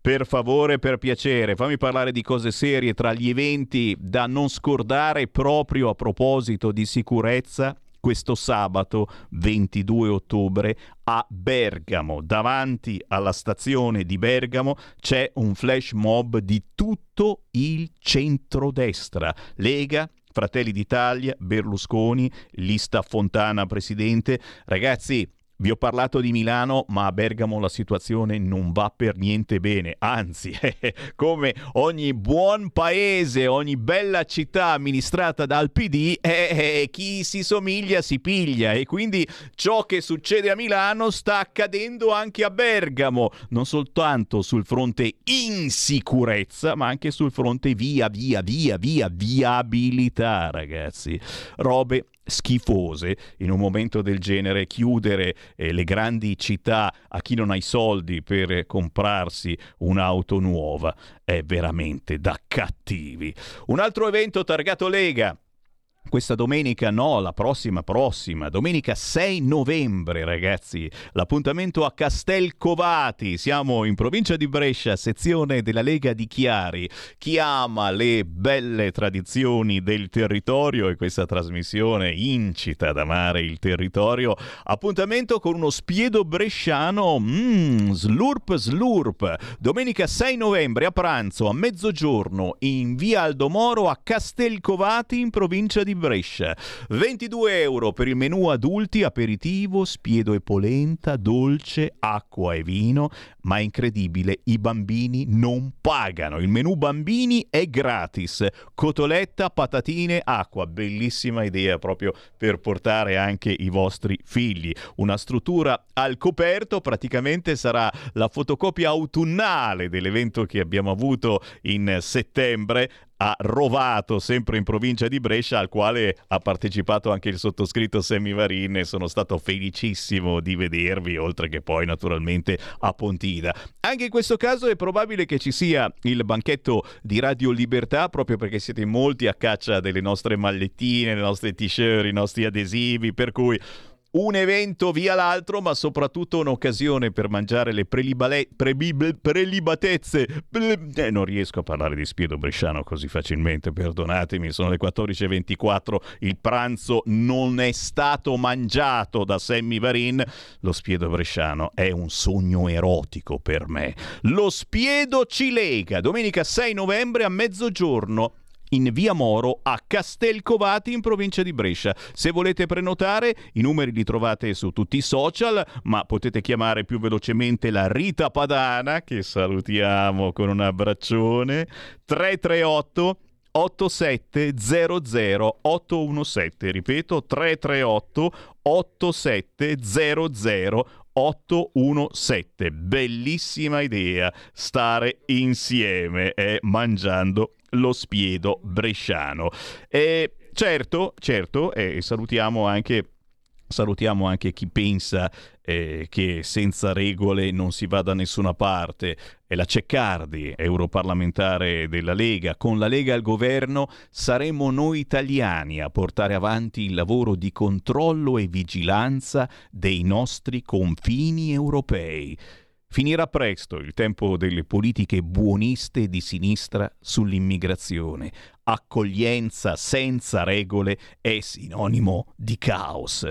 Per favore, per piacere, fammi parlare di cose serie tra gli eventi da non scordare proprio a proposito di sicurezza questo sabato 22 ottobre a Bergamo, davanti alla stazione di Bergamo c'è un flash mob di tutto il centrodestra, Lega, Fratelli d'Italia, Berlusconi, lista Fontana presidente. Ragazzi, vi ho parlato di Milano, ma a Bergamo la situazione non va per niente bene, anzi, [laughs] come ogni buon paese, ogni bella città amministrata dal PD, eh, eh, chi si somiglia si piglia e quindi ciò che succede a Milano sta accadendo anche a Bergamo, non soltanto sul fronte insicurezza, ma anche sul fronte via, via, via, via, viabilità, ragazzi. Robe schifose in un momento del genere chiudere eh, le grandi città a chi non ha i soldi per comprarsi un'auto nuova è veramente da cattivi. Un altro evento targato Lega questa domenica no, la prossima prossima, domenica 6 novembre ragazzi, l'appuntamento a Castelcovati, siamo in provincia di Brescia, sezione della Lega di Chiari, chi ama le belle tradizioni del territorio e questa trasmissione incita ad amare il territorio, appuntamento con uno spiedo bresciano, mm, slurp slurp, domenica 6 novembre a pranzo a mezzogiorno in via Aldomoro a Castelcovati in provincia di. 22 euro per il menù adulti, aperitivo, spiedo e polenta, dolce, acqua e vino, ma è incredibile, i bambini non pagano. Il menù bambini è gratis. Cotoletta, patatine, acqua. Bellissima idea proprio per portare anche i vostri figli. Una struttura al coperto, praticamente sarà la fotocopia autunnale dell'evento che abbiamo avuto in settembre a Rovato, sempre in provincia di Brescia, al quale ha partecipato anche il sottoscritto Sammy Varin e sono stato felicissimo di vedervi, oltre che poi naturalmente a Pontida. Anche in questo caso è probabile che ci sia il banchetto di Radio Libertà, proprio perché siete molti a caccia delle nostre mallettine, le nostre t-shirt, i nostri adesivi, per cui un evento via l'altro, ma soprattutto un'occasione per mangiare le prelibale- prebib- prelibatezze. Eh, non riesco a parlare di spiedo bresciano così facilmente, perdonatemi, sono le 14.24, il pranzo non è stato mangiato da Sammy Varin. Lo spiedo bresciano è un sogno erotico per me. Lo spiedo ci lega, domenica 6 novembre a mezzogiorno in via Moro a Castelcovati in provincia di Brescia. Se volete prenotare, i numeri li trovate su tutti i social, ma potete chiamare più velocemente la Rita Padana, che salutiamo con un abbraccione, 338 8700 817, ripeto 338 8700 817. Bellissima idea stare insieme eh, mangiando lo spiedo bresciano. E certo, certo, e salutiamo anche Salutiamo anche chi pensa eh, che senza regole non si va da nessuna parte. È la Ceccardi, europarlamentare della Lega. Con la Lega al governo saremo noi italiani a portare avanti il lavoro di controllo e vigilanza dei nostri confini europei. Finirà presto il tempo delle politiche buoniste di sinistra sull'immigrazione. Accoglienza senza regole è sinonimo di caos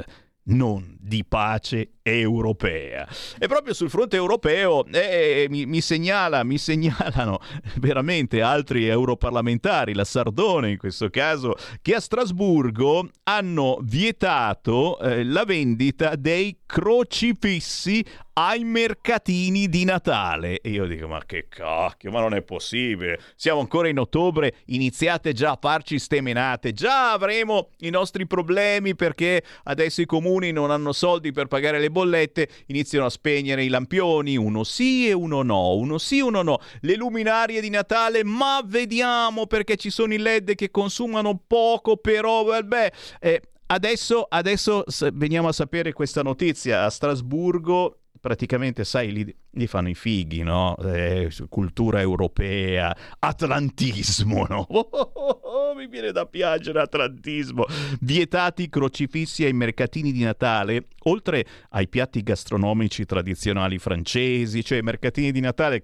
non di pace europea. E proprio sul fronte europeo eh, mi, mi, segnala, mi segnalano [laughs] veramente altri europarlamentari, la Sardone in questo caso, che a Strasburgo hanno vietato eh, la vendita dei crocifissi ai mercatini di Natale. E io dico, ma che cacchio, ma non è possibile. Siamo ancora in ottobre, iniziate già a farci stemenate, già avremo i nostri problemi perché adesso i comuni non hanno soldi per pagare le bollette, iniziano a spegnere i lampioni, uno sì e uno no, uno sì e uno no. Le luminarie di Natale, ma vediamo perché ci sono i LED che consumano poco, però, beh, eh, adesso, adesso veniamo a sapere questa notizia. A Strasburgo praticamente, sai, li, li fanno i fighi, no? Eh, cultura europea, atlantismo, no? [laughs] Oh, oh, oh, mi viene da piangere, atlantismo. Vietati i crocifissi ai mercatini di Natale, oltre ai piatti gastronomici tradizionali francesi, cioè mercatini di Natale,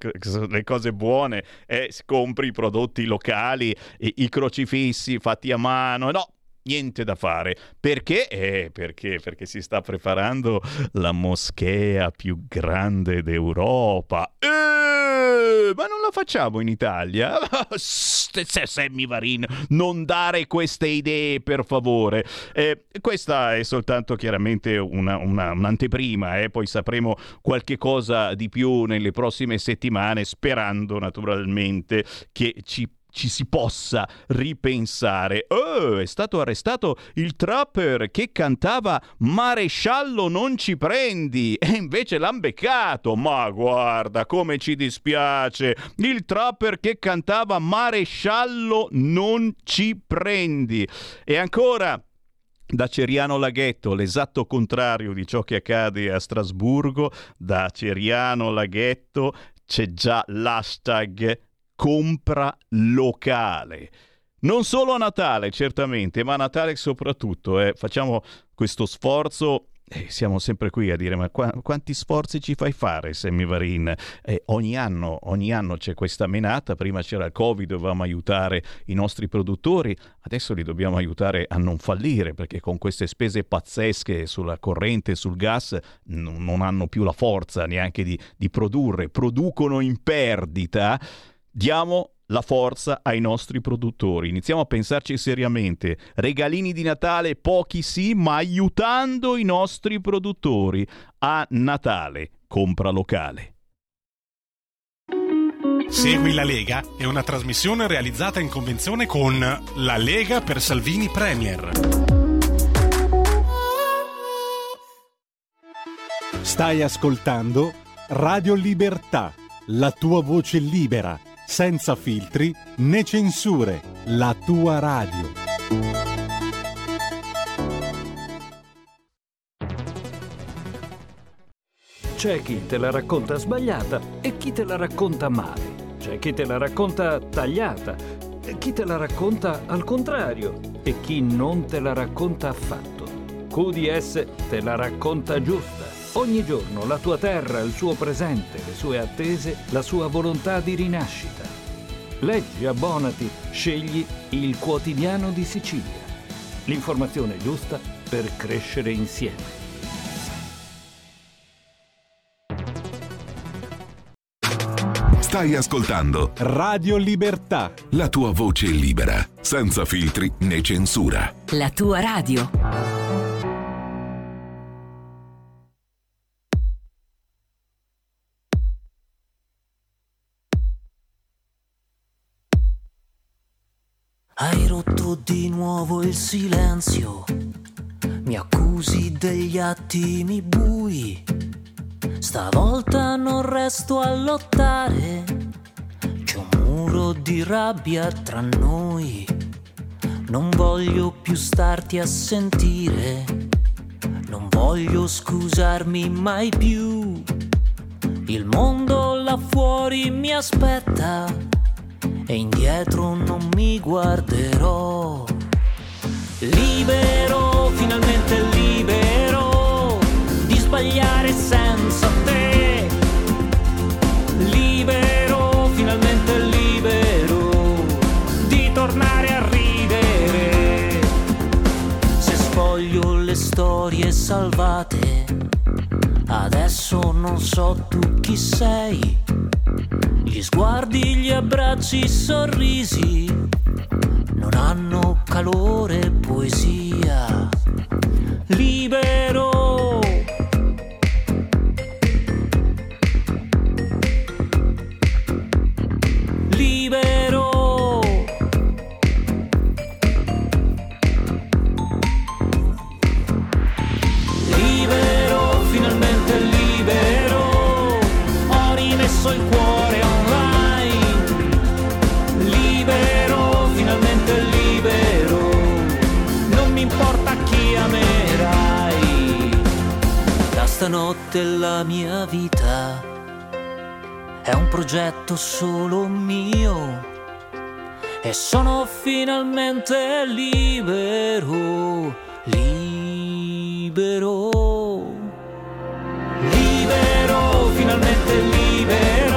le cose buone, eh, compri i prodotti locali, i, i crocifissi fatti a mano, no? Niente da fare. Perché? Eh, perché? Perché si sta preparando la moschea più grande d'Europa. Eh, ma non la facciamo in Italia? [laughs] Sammy Varin, non dare queste idee per favore. Eh, questa è soltanto chiaramente una, una, un'anteprima, eh? poi sapremo qualche cosa di più nelle prossime settimane, sperando naturalmente che ci ci si possa ripensare. Oh, è stato arrestato il trapper che cantava Maresciallo non ci prendi e invece l'han beccato. Ma guarda come ci dispiace. Il trapper che cantava Maresciallo non ci prendi. E ancora da Ceriano Laghetto, l'esatto contrario di ciò che accade a Strasburgo, da Ceriano Laghetto c'è già l'hashtag compra locale. Non solo a Natale, certamente, ma a Natale soprattutto. Eh. Facciamo questo sforzo eh, siamo sempre qui a dire ma qua, quanti sforzi ci fai fare Semivarin? Eh, ogni, anno, ogni anno c'è questa menata, prima c'era il Covid, dovevamo aiutare i nostri produttori, adesso li dobbiamo aiutare a non fallire perché con queste spese pazzesche sulla corrente sul gas n- non hanno più la forza neanche di, di produrre, producono in perdita diamo la forza ai nostri produttori. Iniziamo a pensarci seriamente. Regalini di Natale, pochi sì, ma aiutando i nostri produttori. A Natale, compra locale. Segui la Lega è una trasmissione realizzata in convenzione con La Lega per Salvini Premier. Stai ascoltando Radio Libertà, la tua voce libera, senza filtri né censure, la tua radio. C'è chi te la racconta sbagliata e chi te la racconta male. C'è chi te la racconta tagliata e chi te la racconta al contrario e chi non te la racconta affatto. QDS te la racconta giusta. Ogni giorno la tua terra, il suo presente, le sue attese, la sua volontà di rinascita. Leggi, abbonati, scegli il quotidiano di Sicilia. L'informazione giusta per crescere insieme. Stai ascoltando Radio Libertà. La tua voce libera, senza filtri né censura. La tua radio. Nuovo il silenzio, mi accusi degli attimi bui. Stavolta non resto a lottare, c'è un muro di rabbia tra noi. Non voglio più starti a sentire, non voglio scusarmi mai più. Il mondo là fuori mi aspetta e indietro non mi guarderò. Libero, finalmente libero di sbagliare senza te. Libero, finalmente libero di tornare a ridere. Se sfoglio le storie salvate, adesso non so tu chi sei. Gli sguardi, gli abbracci, i sorrisi non hanno calore, poesia. Libero. Libero. Da stanotte la mia vita è un progetto solo mio. E sono finalmente libero, libero. Libero, finalmente libero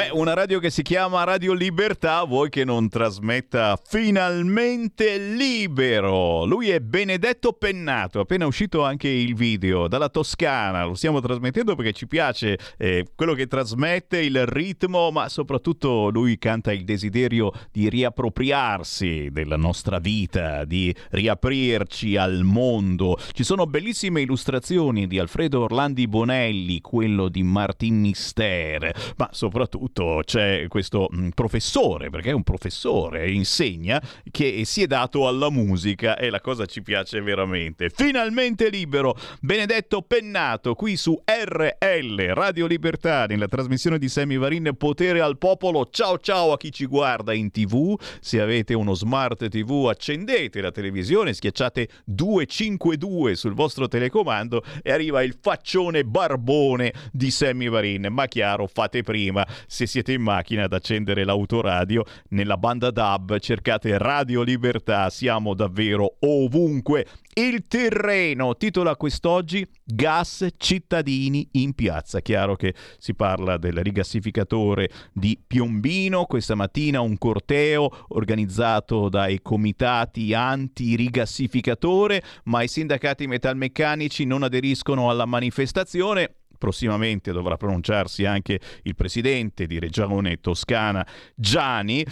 Beh, una radio che si chiama Radio Libertà, vuoi che non trasmetta finalmente libero? Lui è Benedetto Pennato, appena uscito anche il video dalla Toscana, lo stiamo trasmettendo perché ci piace eh, quello che trasmette, il ritmo, ma soprattutto lui canta il desiderio di riappropriarsi della nostra vita, di riaprirci al mondo. Ci sono bellissime illustrazioni di Alfredo Orlandi Bonelli, quello di Martin Mister, ma soprattutto soprattutto c'è questo mh, professore, perché è un professore, insegna, che si è dato alla musica e la cosa ci piace veramente. Finalmente libero, Benedetto Pennato, qui su RL, Radio Libertà, nella trasmissione di Sammy Varin, Potere al Popolo. Ciao ciao a chi ci guarda in tv, se avete uno smart tv accendete la televisione, schiacciate 252 sul vostro telecomando e arriva il faccione barbone di Sammy Varin. Ma chiaro, fate prima, se siete in macchina ad accendere l'autoradio, nella banda DAB cercate Radio Libertà, siamo davvero ovunque. Il terreno titola quest'oggi Gas cittadini in piazza. Chiaro che si parla del rigassificatore di Piombino. Questa mattina un corteo organizzato dai comitati anti-rigassificatore, ma i sindacati metalmeccanici non aderiscono alla manifestazione prossimamente dovrà pronunciarsi anche il presidente di Regione Toscana Gianni.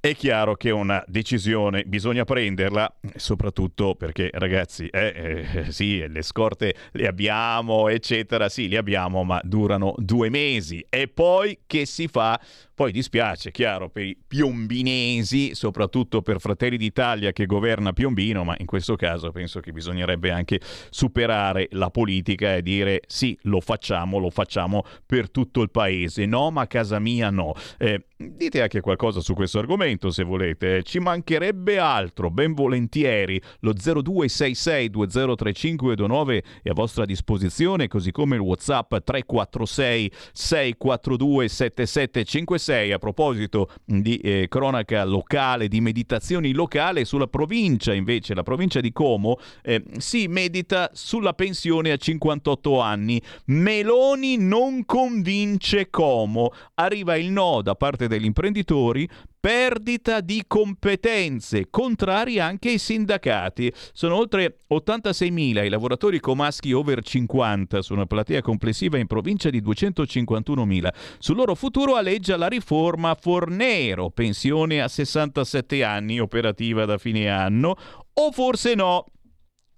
È chiaro che una decisione bisogna prenderla, soprattutto perché ragazzi, eh, eh, sì, le scorte le abbiamo, eccetera, sì, le abbiamo, ma durano due mesi. E poi che si fa? Poi dispiace, chiaro, per i piombinesi, soprattutto per Fratelli d'Italia che governa Piombino, ma in questo caso penso che bisognerebbe anche superare la politica e dire sì, lo facciamo, lo facciamo per tutto il paese. No, ma a casa mia no. Eh, dite anche qualcosa su questo argomento se volete. Ci mancherebbe altro, ben volentieri. Lo 0266203529 è a vostra disposizione, così come il WhatsApp 346 642 7756 6 a proposito di eh, cronaca locale, di meditazioni locali sulla provincia invece, la provincia di Como eh, si medita sulla pensione a 58 anni. Meloni non convince Como, arriva il no da parte degli imprenditori perdita di competenze, contrari anche ai sindacati. Sono oltre 86.000 i lavoratori comaschi over 50 su una platea complessiva in provincia di 251.000. Sul loro futuro aleggia la riforma Fornero, pensione a 67 anni, operativa da fine anno, o forse no.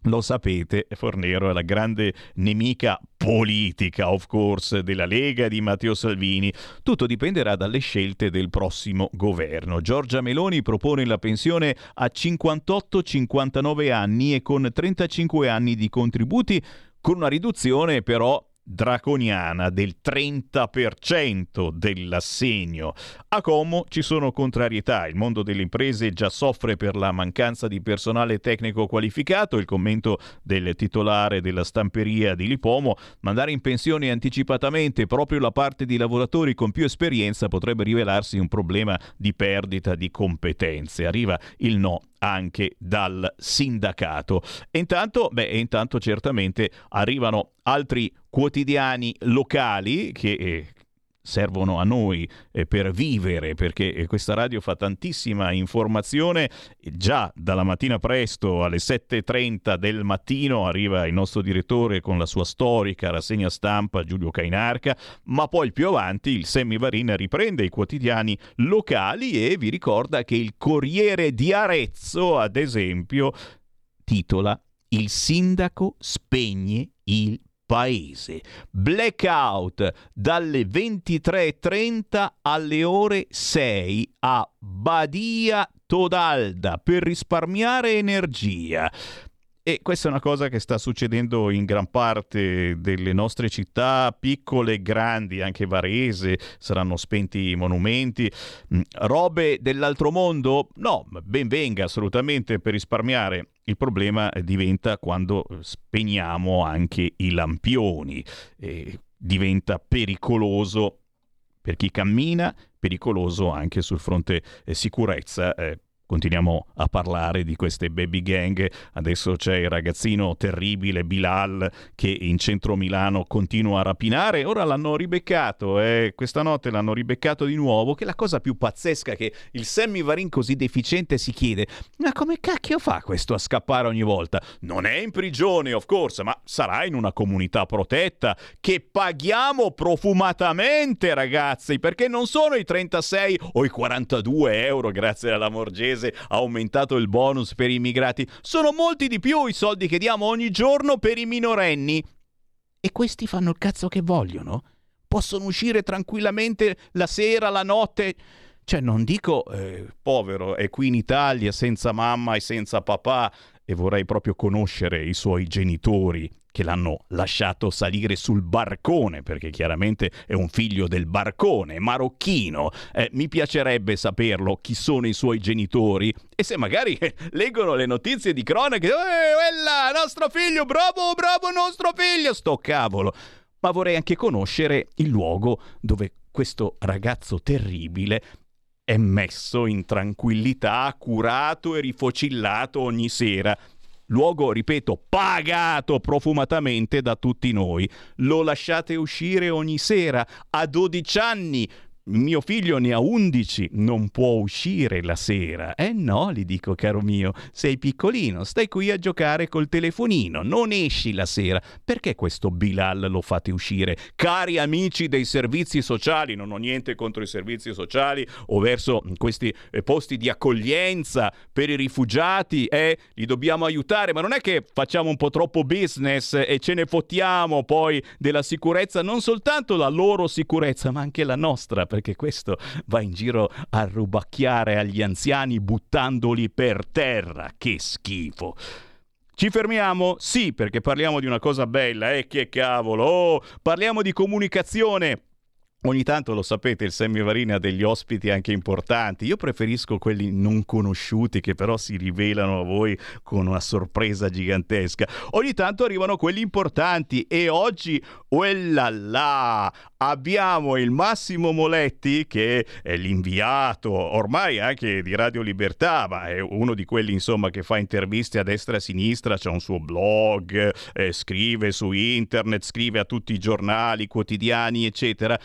Lo sapete, Fornero è la grande nemica politica, of course, della Lega di Matteo Salvini. Tutto dipenderà dalle scelte del prossimo governo. Giorgia Meloni propone la pensione a 58-59 anni e con 35 anni di contributi, con una riduzione però draconiana del 30% dell'assegno. A Como ci sono contrarietà, il mondo delle imprese già soffre per la mancanza di personale tecnico qualificato, il commento del titolare della stamperia di Lipomo, mandare in pensione anticipatamente proprio la parte di lavoratori con più esperienza potrebbe rivelarsi un problema di perdita di competenze. Arriva il no anche dal sindacato. E intanto, beh, intanto certamente arrivano altri quotidiani locali che eh, servono a noi eh, per vivere, perché eh, questa radio fa tantissima informazione. Già dalla mattina presto alle 7.30 del mattino arriva il nostro direttore con la sua storica rassegna stampa Giulio Cainarca, ma poi più avanti il Semmi Varin riprende i quotidiani locali e vi ricorda che il Corriere di Arezzo, ad esempio, titola Il sindaco spegne il paese. Blackout dalle 23.30 alle ore 6 a Badia Todalda per risparmiare energia. E questa è una cosa che sta succedendo in gran parte delle nostre città, piccole e grandi, anche Varese, saranno spenti i monumenti. Mm, robe dell'altro mondo? No, ben venga assolutamente per risparmiare. Il problema diventa quando spegniamo anche i lampioni. E diventa pericoloso per chi cammina, pericoloso anche sul fronte eh, sicurezza. Eh, Continuiamo a parlare di queste baby gang. Adesso c'è il ragazzino terribile Bilal che in centro Milano continua a rapinare. Ora l'hanno ribeccato eh? questa notte l'hanno ribeccato di nuovo. Che la cosa più pazzesca che il Sammy Varin così deficiente si chiede: ma come cacchio fa questo a scappare ogni volta? Non è in prigione, of course, ma sarà in una comunità protetta che paghiamo profumatamente, ragazzi, perché non sono i 36 o i 42 euro, grazie alla Morgese paese ha aumentato il bonus per i immigrati. Sono molti di più i soldi che diamo ogni giorno per i minorenni. E questi fanno il cazzo che vogliono? possono uscire tranquillamente la sera, la notte. Cioè, non dico, eh, povero, è qui in Italia senza mamma e senza papà e vorrei proprio conoscere i suoi genitori che l'hanno lasciato salire sul barcone, perché chiaramente è un figlio del barcone, marocchino. Eh, mi piacerebbe saperlo chi sono i suoi genitori e se magari eh, leggono le notizie di cronache, eh, quella, nostro figlio, bravo, bravo nostro figlio, sto cavolo. Ma vorrei anche conoscere il luogo dove questo ragazzo terribile è messo in tranquillità, curato e rifocillato ogni sera luogo, ripeto, pagato profumatamente da tutti noi. Lo lasciate uscire ogni sera a 12 anni mio figlio ne ha 11, non può uscire la sera. Eh no, gli dico, caro mio, sei piccolino, stai qui a giocare col telefonino, non esci la sera. Perché questo Bilal lo fate uscire? Cari amici dei servizi sociali, non ho niente contro i servizi sociali o verso questi eh, posti di accoglienza per i rifugiati, eh, li dobbiamo aiutare, ma non è che facciamo un po' troppo business e ce ne fottiamo poi della sicurezza, non soltanto la loro sicurezza, ma anche la nostra perché questo va in giro a rubacchiare agli anziani buttandoli per terra. Che schifo. Ci fermiamo? Sì, perché parliamo di una cosa bella, eh, che cavolo! Oh, parliamo di comunicazione. Ogni tanto lo sapete, il Semivarina ha degli ospiti anche importanti. Io preferisco quelli non conosciuti che però si rivelano a voi con una sorpresa gigantesca. Ogni tanto arrivano quelli importanti e oggi, là, abbiamo il Massimo Moletti che è l'inviato ormai anche di Radio Libertà, ma è uno di quelli insomma che fa interviste a destra e a sinistra, c'è un suo blog, eh, scrive su internet, scrive a tutti i giornali, quotidiani, eccetera.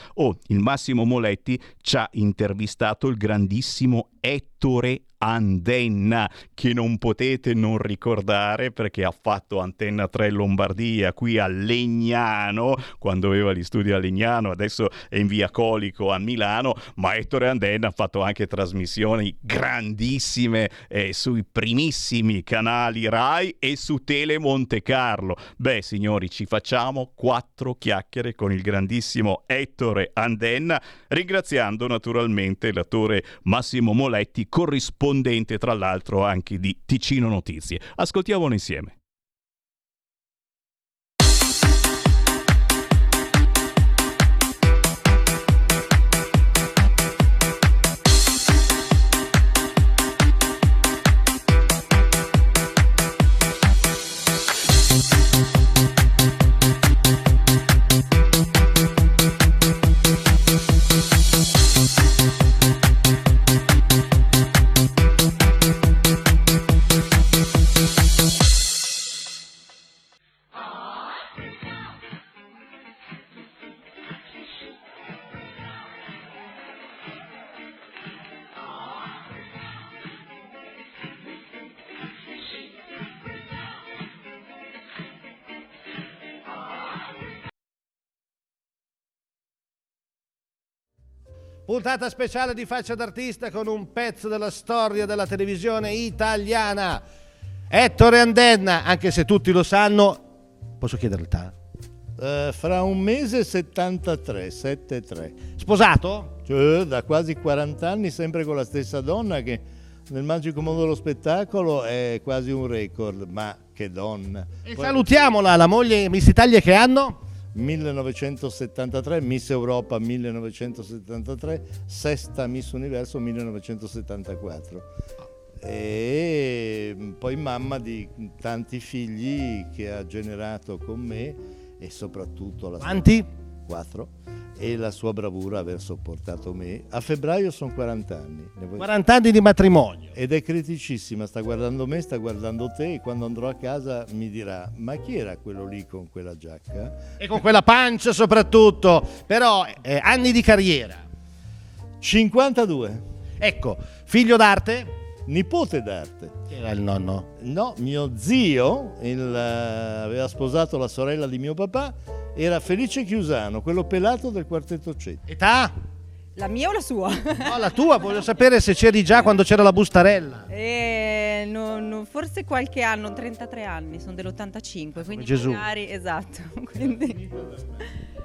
Il Massimo Moletti ci ha intervistato il grandissimo Ettore Andenna, che non potete non ricordare perché ha fatto Antenna 3 Lombardia qui a Legnano, quando aveva gli studi a Legnano, adesso è in via Colico a Milano, ma Ettore Andenna ha fatto anche trasmissioni grandissime eh, sui primissimi canali Rai e su Tele Monte Carlo. Beh, signori, ci facciamo quattro chiacchiere con il grandissimo Ettore Andenna, ringraziando naturalmente l'attore Massimo Moletti, corrispondente corrispondente tra l'altro anche di Ticino Notizie. Ascoltiamolo insieme. Puntata speciale di Faccia d'Artista con un pezzo della storia della televisione italiana. Ettore Andenna, anche se tutti lo sanno, posso chiedere l'età? Uh, fra un mese 73, 73. Sposato? Cioè, da quasi 40 anni, sempre con la stessa donna che nel magico mondo dello spettacolo è quasi un record, ma che donna. E Poi... salutiamola, la moglie Miss Italia che anno? 1973, Miss Europa 1973, sesta Miss Universo 1974. E poi mamma di tanti figli che ha generato con me e soprattutto la Quanti? Quattro e la sua bravura aver sopportato me. A febbraio sono 40 anni. 40 anni di matrimonio. Ed è criticissima, sta guardando me, sta guardando te e quando andrò a casa mi dirà ma chi era quello lì con quella giacca? E con quella pancia soprattutto, però eh, anni di carriera. 52. Ecco, figlio d'arte? Nipote d'arte. Chi era il nonno? No, mio zio il, uh, aveva sposato la sorella di mio papà era Felice Chiusano, quello pelato del quartetto C. Età? La mia o la sua? No, la tua, voglio sapere se c'eri già quando c'era la bustarella. Eh, no, no, forse qualche anno, 33 anni, sono dell'85, quindi Gesù. magari, esatto, [laughs] quindi...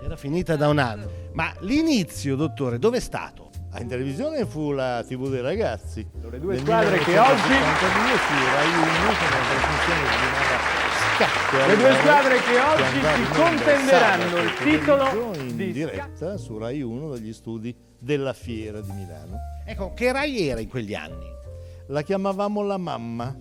Era finita da un anno. Ma l'inizio, dottore, dove è stato? In televisione fu la TV dei ragazzi. Le due squadre che 1972 oggi su Rai 1 con una trasmissione che si chiamava Scacco. Le due squadre che oggi si contenderanno il titolo in di diretta su Rai 1 dagli studi della Fiera di Milano. Ecco, che Rai era in quegli anni? La chiamavamo la mamma,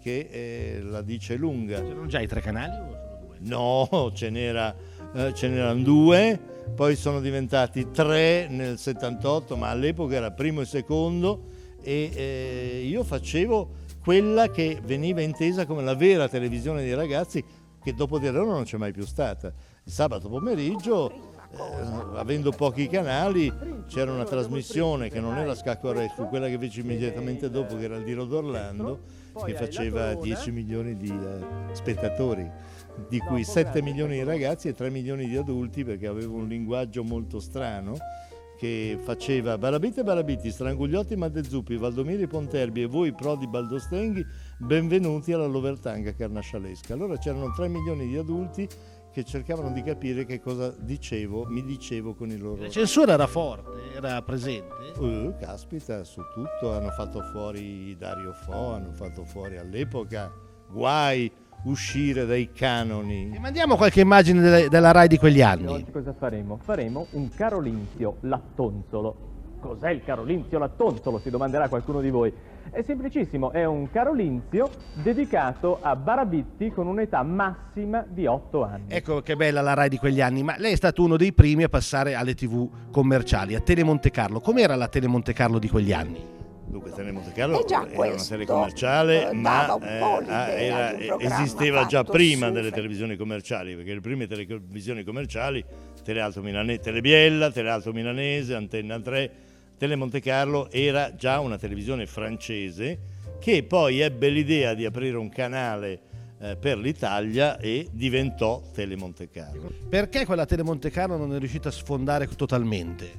che eh, la dice lunga. C'erano già i tre canali o solo due? No, ce, n'era, eh, ce n'erano due, poi sono diventati tre nel 78, ma all'epoca era primo e secondo e eh, io facevo quella che veniva intesa come la vera televisione dei ragazzi che dopo di loro non c'è mai più stata. Il sabato pomeriggio, eh, avendo pochi canali, c'era una trasmissione che non era Scacco Re, fu quella che fece immediatamente dopo, che era il Diro d'Orlando, che faceva 10 milioni di eh, spettatori, di cui 7 milioni di ragazzi e 3 milioni di adulti, perché aveva un linguaggio molto strano che faceva Barabite Barabiti, Strangugliotti Maddezuppi, Valdomiri Ponterbi e voi Prodi Baldostenghi, benvenuti alla Lovertanga Carnascialesca. Allora c'erano 3 milioni di adulti che cercavano di capire che cosa dicevo, mi dicevo con i loro... La censura era forte, era presente. Uh, caspita, su tutto, hanno fatto fuori Dario Fo, hanno fatto fuori all'epoca, guai uscire dai canoni. E mandiamo qualche immagine delle- della Rai di quegli anni. Oggi cosa faremo? Faremo un carolinzio lattonzolo. Cos'è il carolinzio lattonzolo? Si domanderà qualcuno di voi. È semplicissimo, è un carolinzio dedicato a Barabitti con un'età massima di 8 anni. Ecco che bella la Rai di quegli anni, ma lei è stato uno dei primi a passare alle tv commerciali, a Tele Monte Carlo. Com'era la Tele Monte Carlo di quegli anni? Dunque, Tele Monte Carlo E già era una serie commerciale, eh, ma eh, l'idea era- esisteva già prima su- delle televisioni commerciali, perché le prime televisioni commerciali, Telealto Milane- Telebiella, Telealto Milanese, Antenna 3, Tele Monte Carlo era già una televisione francese che poi ebbe l'idea di aprire un canale eh, per l'Italia e diventò Tele Monte Carlo. Perché quella Tele Monte Carlo non è riuscita a sfondare totalmente?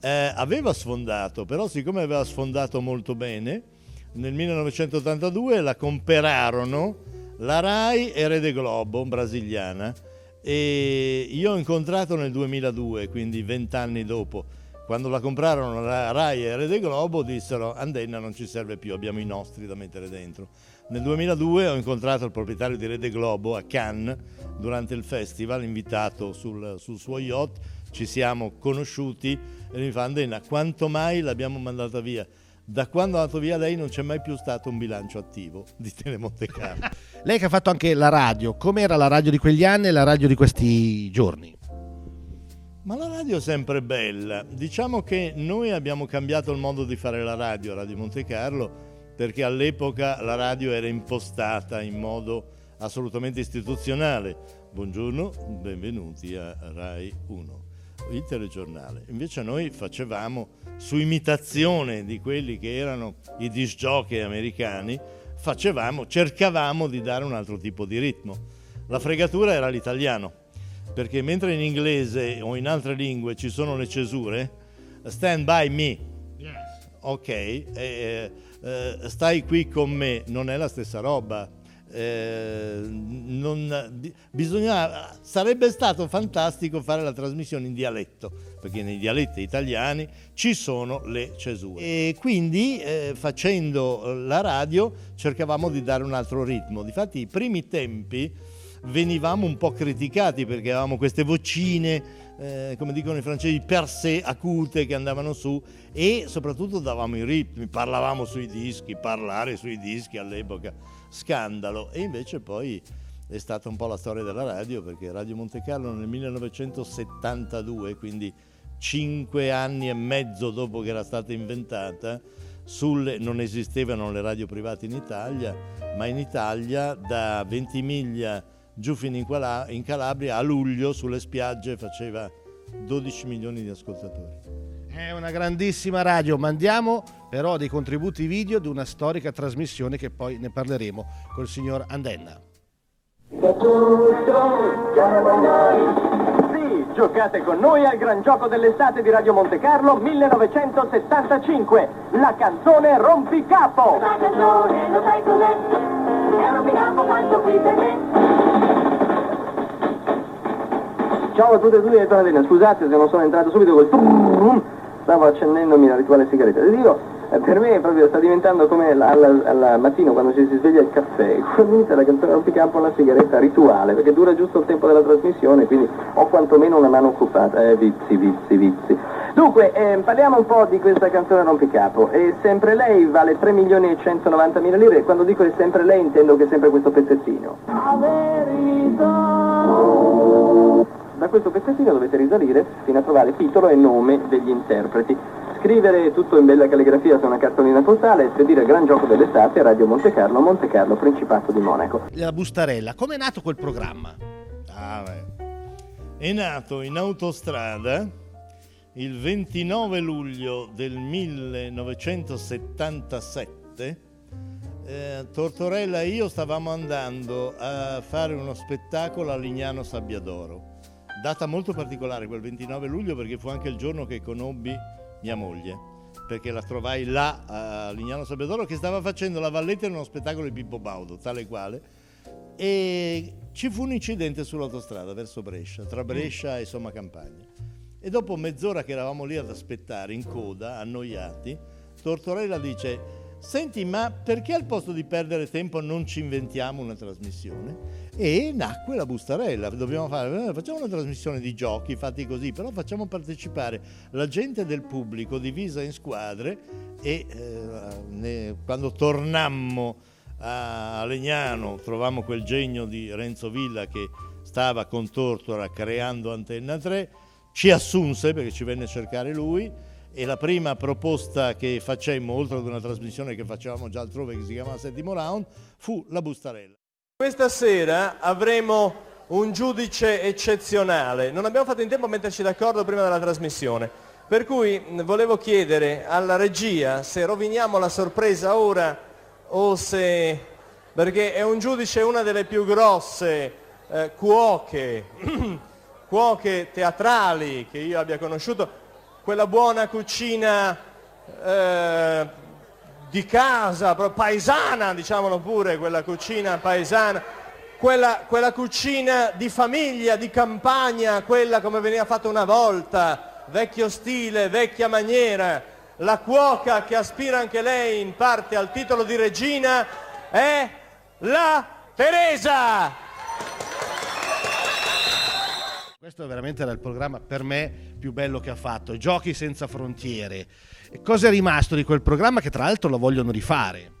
Eh, aveva sfondato, però siccome aveva sfondato molto bene, nel 1982 la comperarono la RAI e Rede Globo, brasiliana, e io ho incontrato nel 2002, quindi vent'anni dopo, quando la comprarono la RAI e Rede Globo, dissero Andenna non ci serve più, abbiamo i nostri da mettere dentro. Nel 2002 ho incontrato il proprietario di Rede Globo a Cannes durante il festival, invitato sul, sul suo yacht, ci siamo conosciuti e mi fa Andenna, quanto mai l'abbiamo mandata via? Da quando è andato via lei non c'è mai più stato un bilancio attivo di Telemonte Carlo. [laughs] Lei che ha fatto anche la radio, com'era la radio di quegli anni e la radio di questi giorni? Ma la radio è sempre bella. Diciamo che noi abbiamo cambiato il modo di fare la radio a Radio Monte Carlo perché all'epoca la radio era impostata in modo assolutamente istituzionale. Buongiorno, benvenuti a Rai 1, il telegiornale. Invece noi facevamo su imitazione di quelli che erano i disc jockey americani, facevamo, cercavamo di dare un altro tipo di ritmo. La fregatura era l'italiano perché mentre in inglese o in altre lingue ci sono le cesure, stand by me, ok, eh, eh, stai qui con me, non è la stessa roba. Eh, non- bi- bisogna- sarebbe stato fantastico fare la trasmissione in dialetto, perché nei dialetti italiani ci sono le cesure. E quindi eh, facendo la radio cercavamo di dare un altro ritmo. Difatti i primi tempi venivamo un po' criticati perché avevamo queste vocine, eh, come dicono i francesi, per sé acute che andavano su e soprattutto davamo i ritmi, parlavamo sui dischi, parlare sui dischi all'epoca, scandalo. E invece poi è stata un po' la storia della radio perché Radio Monte Carlo nel 1972, quindi cinque anni e mezzo dopo che era stata inventata, sulle- non esistevano le radio private in Italia, ma in Italia da Ventimiglia giù fino in Calabria a luglio sulle spiagge faceva 12 milioni di ascoltatori. È una grandissima radio, mandiamo però dei contributi video di una storica trasmissione che poi ne parleremo col signor Andenna. Sì, Giocate con noi al Gran Gioco dell'estate di Radio Monte Carlo 1975, la canzone Rompicapo. La canzone, lo sai cos'è? È un rompicapo fatto qui per me. Ciao a tutti e tutti e tornatine, scusate se non sono entrato subito col stavo accendendomi la rituale sigaretta. Vi dico, eh, per me proprio sta diventando come al mattino quando ci si sveglia il caffè, [laughs] quando inizia la canzone rompicapo la sigaretta rituale, perché dura giusto il tempo della trasmissione, quindi ho quantomeno una mano occupata. Eh, vizi, vizi, vizi. Dunque, ehm, parliamo un po' di questa canzone rompicapo. E sempre lei vale 3 milioni e 190 mila lire, e quando dico è sempre lei intendo che è sempre questo pezzettino. Da questo pezzettino dovete risalire fino a trovare titolo e nome degli interpreti. Scrivere tutto in bella calligrafia su una cartolina postale e spedire Gran Gioco dell'Estate a Radio Monte Carlo, Monte Carlo, Principato di Monaco. La bustarella, com'è nato quel programma? Ah, beh. È nato in autostrada il 29 luglio del 1977. Eh, Tortorella e io stavamo andando a fare uno spettacolo a Lignano Sabbiadoro. Data molto particolare quel 29 luglio perché fu anche il giorno che conobbi mia moglie, perché la trovai là a Lignano Sabbiadoro che stava facendo la valletta in uno spettacolo di Pippo Baudo, tale quale, e ci fu un incidente sull'autostrada verso Brescia, tra Brescia e Somma Campagna. E dopo mezz'ora che eravamo lì ad aspettare in coda, annoiati, Tortorella dice: Senti, ma perché al posto di perdere tempo non ci inventiamo una trasmissione? E nacque la bustarella. Dobbiamo fare, eh, facciamo una trasmissione di giochi fatti così, però facciamo partecipare la gente del pubblico divisa in squadre e eh, ne- quando tornammo a Legnano trovammo quel genio di Renzo Villa che stava con Tortora creando Antenna 3, ci assunse perché ci venne a cercare lui e la prima proposta che facemmo, oltre ad una trasmissione che facevamo già altrove che si chiamava Settimo Round, fu la bustarella. Questa sera avremo un giudice eccezionale. Non abbiamo fatto in tempo a metterci d'accordo prima della trasmissione. Per cui volevo chiedere alla regia se roviniamo la sorpresa ora o se... perché è un giudice una delle più grosse eh, cuoche, [clears throat] cuoche teatrali che io abbia conosciuto, quella buona cucina eh, di casa, paesana, diciamolo pure, quella cucina paesana, quella, quella cucina di famiglia, di campagna, quella come veniva fatta una volta, vecchio stile, vecchia maniera, la cuoca che aspira anche lei in parte al titolo di regina è la Teresa! Questo veramente era il programma per me più bello che ha fatto, Giochi senza frontiere. E cosa è rimasto di quel programma che tra l'altro lo vogliono rifare?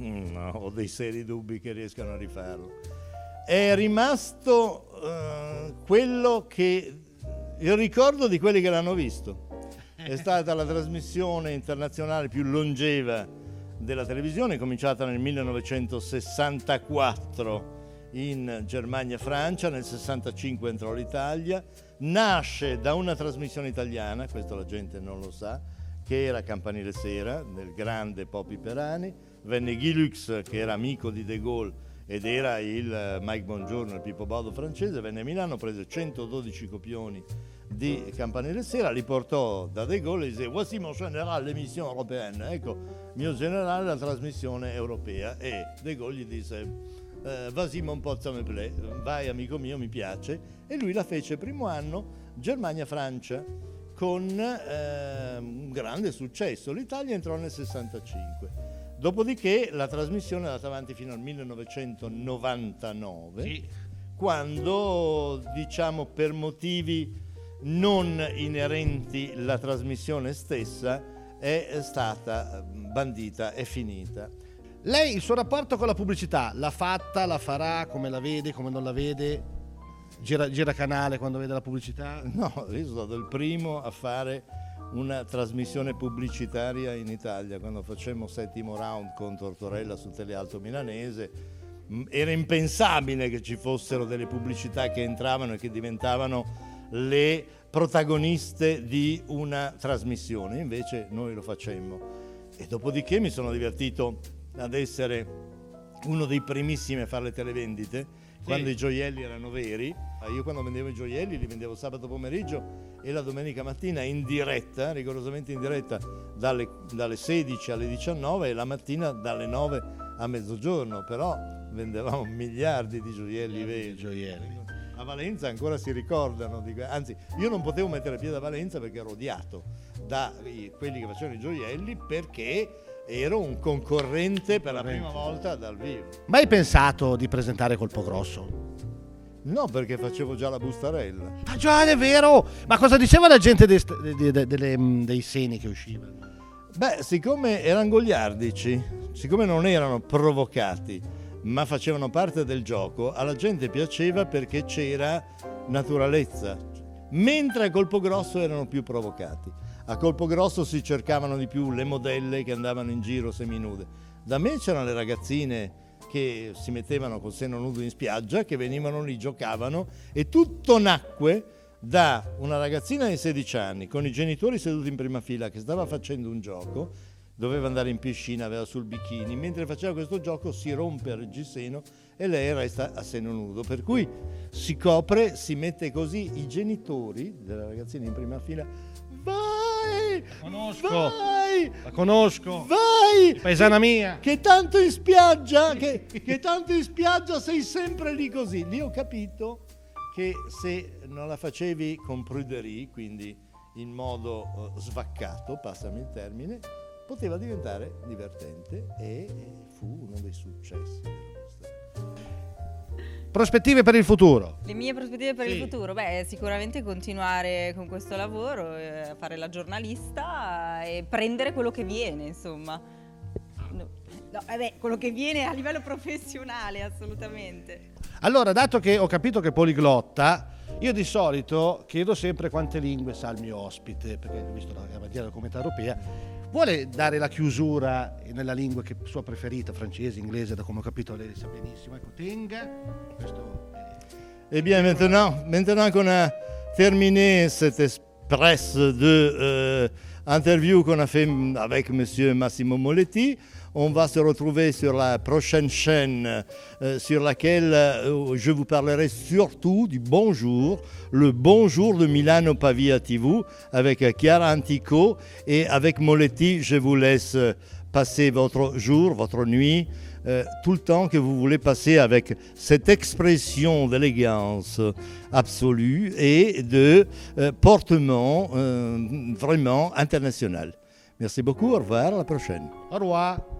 Mm, No, ho dei seri dubbi che riescano a rifarlo. È rimasto eh, quello che il ricordo di quelli che l'hanno visto. È [laughs] stata la trasmissione internazionale più longeva della televisione, cominciata nel 1964 in Germania e Francia, nel 65 entrò l'Italia, nasce da una trasmissione italiana, questo la gente non lo sa, che era Campanile Sera del grande Popi Perani, venne Guy Lux che era amico di De Gaulle ed era il eh, Mike Bongiorno, il Pippo Baudo francese, venne a Milano, prese 112 copioni di Campanile Sera, li portò da De Gaulle e disse voici mon général l'émission européenne, ecco mio generale la trasmissione europea. E De Gaulle gli disse eh, vas-y mon pote me plaît, vai amico mio mi piace e lui la fece primo anno Germania-Francia con eh, un grande successo, l'Italia entrò nel 65. Dopodiché la trasmissione è andata avanti fino al 1999, quando diciamo per motivi non inerenti la trasmissione stessa è stata bandita e finita. Lei il suo rapporto con la pubblicità l'ha fatta, la farà, come la vede, come non la vede? Gira, gira canale quando vede la pubblicità? [laughs] No, io sono stato il primo a fare una trasmissione pubblicitaria in Italia quando facemmo settimo round con Tortorella su Telealto Milanese. Era impensabile che ci fossero delle pubblicità che entravano e che diventavano le protagoniste di una trasmissione, invece noi lo facemmo. E dopodiché mi sono divertito ad essere uno dei primissimi a fare le televendite, quando i gioielli erano veri Io quando vendevo i gioielli li vendevo sabato pomeriggio e la domenica mattina in diretta, rigorosamente in diretta, dalle, dalle 16 alle 19 e la mattina dalle 9 a mezzogiorno, però vendevamo [laughs] miliardi di gioielli veri. Gioielli. A Valenza ancora si ricordano, di anzi io non potevo mettere piede a Valenza perché ero odiato da quelli che facevano i gioielli perché ero un concorrente per la prima volta dal vivo. Mai pensato di presentare Colpo Grosso? No, perché facevo già la bustarella. Ah già, è vero! Ma cosa diceva la gente dei, st- de- de- delle, mm, dei seni che uscivano? Beh, siccome erano goliardici, siccome non erano provocati, ma facevano parte del gioco, alla gente piaceva perché c'era naturalezza, mentre a colpo grosso erano più provocati. A colpo grosso si cercavano di più le modelle che andavano in giro seminude. Da me c'erano le ragazzine che si mettevano col seno nudo in spiaggia, che venivano lì, giocavano e tutto nacque da una ragazzina di 16 anni con i genitori seduti in prima fila che stava facendo un gioco, doveva andare in piscina, aveva sul bikini, mentre faceva questo gioco si rompe il reggiseno e lei resta a seno nudo, per cui si copre, si mette così i genitori della ragazzina in prima fila, vai, conosco, vai, La conosco. vai, Paesana mia. che tanto in spiaggia, che, che tanto in spiaggia sei sempre lì così. Lì ho capito che se non la facevi con pruderie, quindi in modo eh, svaccato, passami il termine, poteva diventare divertente e fu uno dei successi. della mostra. Prospettive per il futuro. Le mie prospettive per Sì. il futuro? Beh, sicuramente continuare con questo lavoro, eh, fare la giornalista e prendere quello che viene, insomma. No, no, vabbè, quello che viene a livello professionale, assolutamente. Allora, dato che ho capito che è poliglotta, io di solito chiedo sempre quante lingue sa il mio ospite, perché ho visto la bandiera della comunità europea. Vuole dare la chiusura nella lingua che sua preferita, francese, inglese, da come ho capito lei sa benissimo. Ecco, tenga. Questo Eh bien, maintenant, maintenant qu'on a terminé cette express de euh, interview qu'on a fait avec Monsieur Massimo Moletti, on va se retrouver sur la prochaine chaîne euh, sur laquelle euh, je vous parlerai surtout du bonjour, le bonjour de Milano Pavia TV avec Chiara Antico et avec Moletti, je vous laisse passer votre jour, votre nuit, euh, tout le temps que vous voulez passer avec cette expression d'élégance absolue et de portement vraiment international. Merci beaucoup, au revoir, à la prochaine. Au revoir.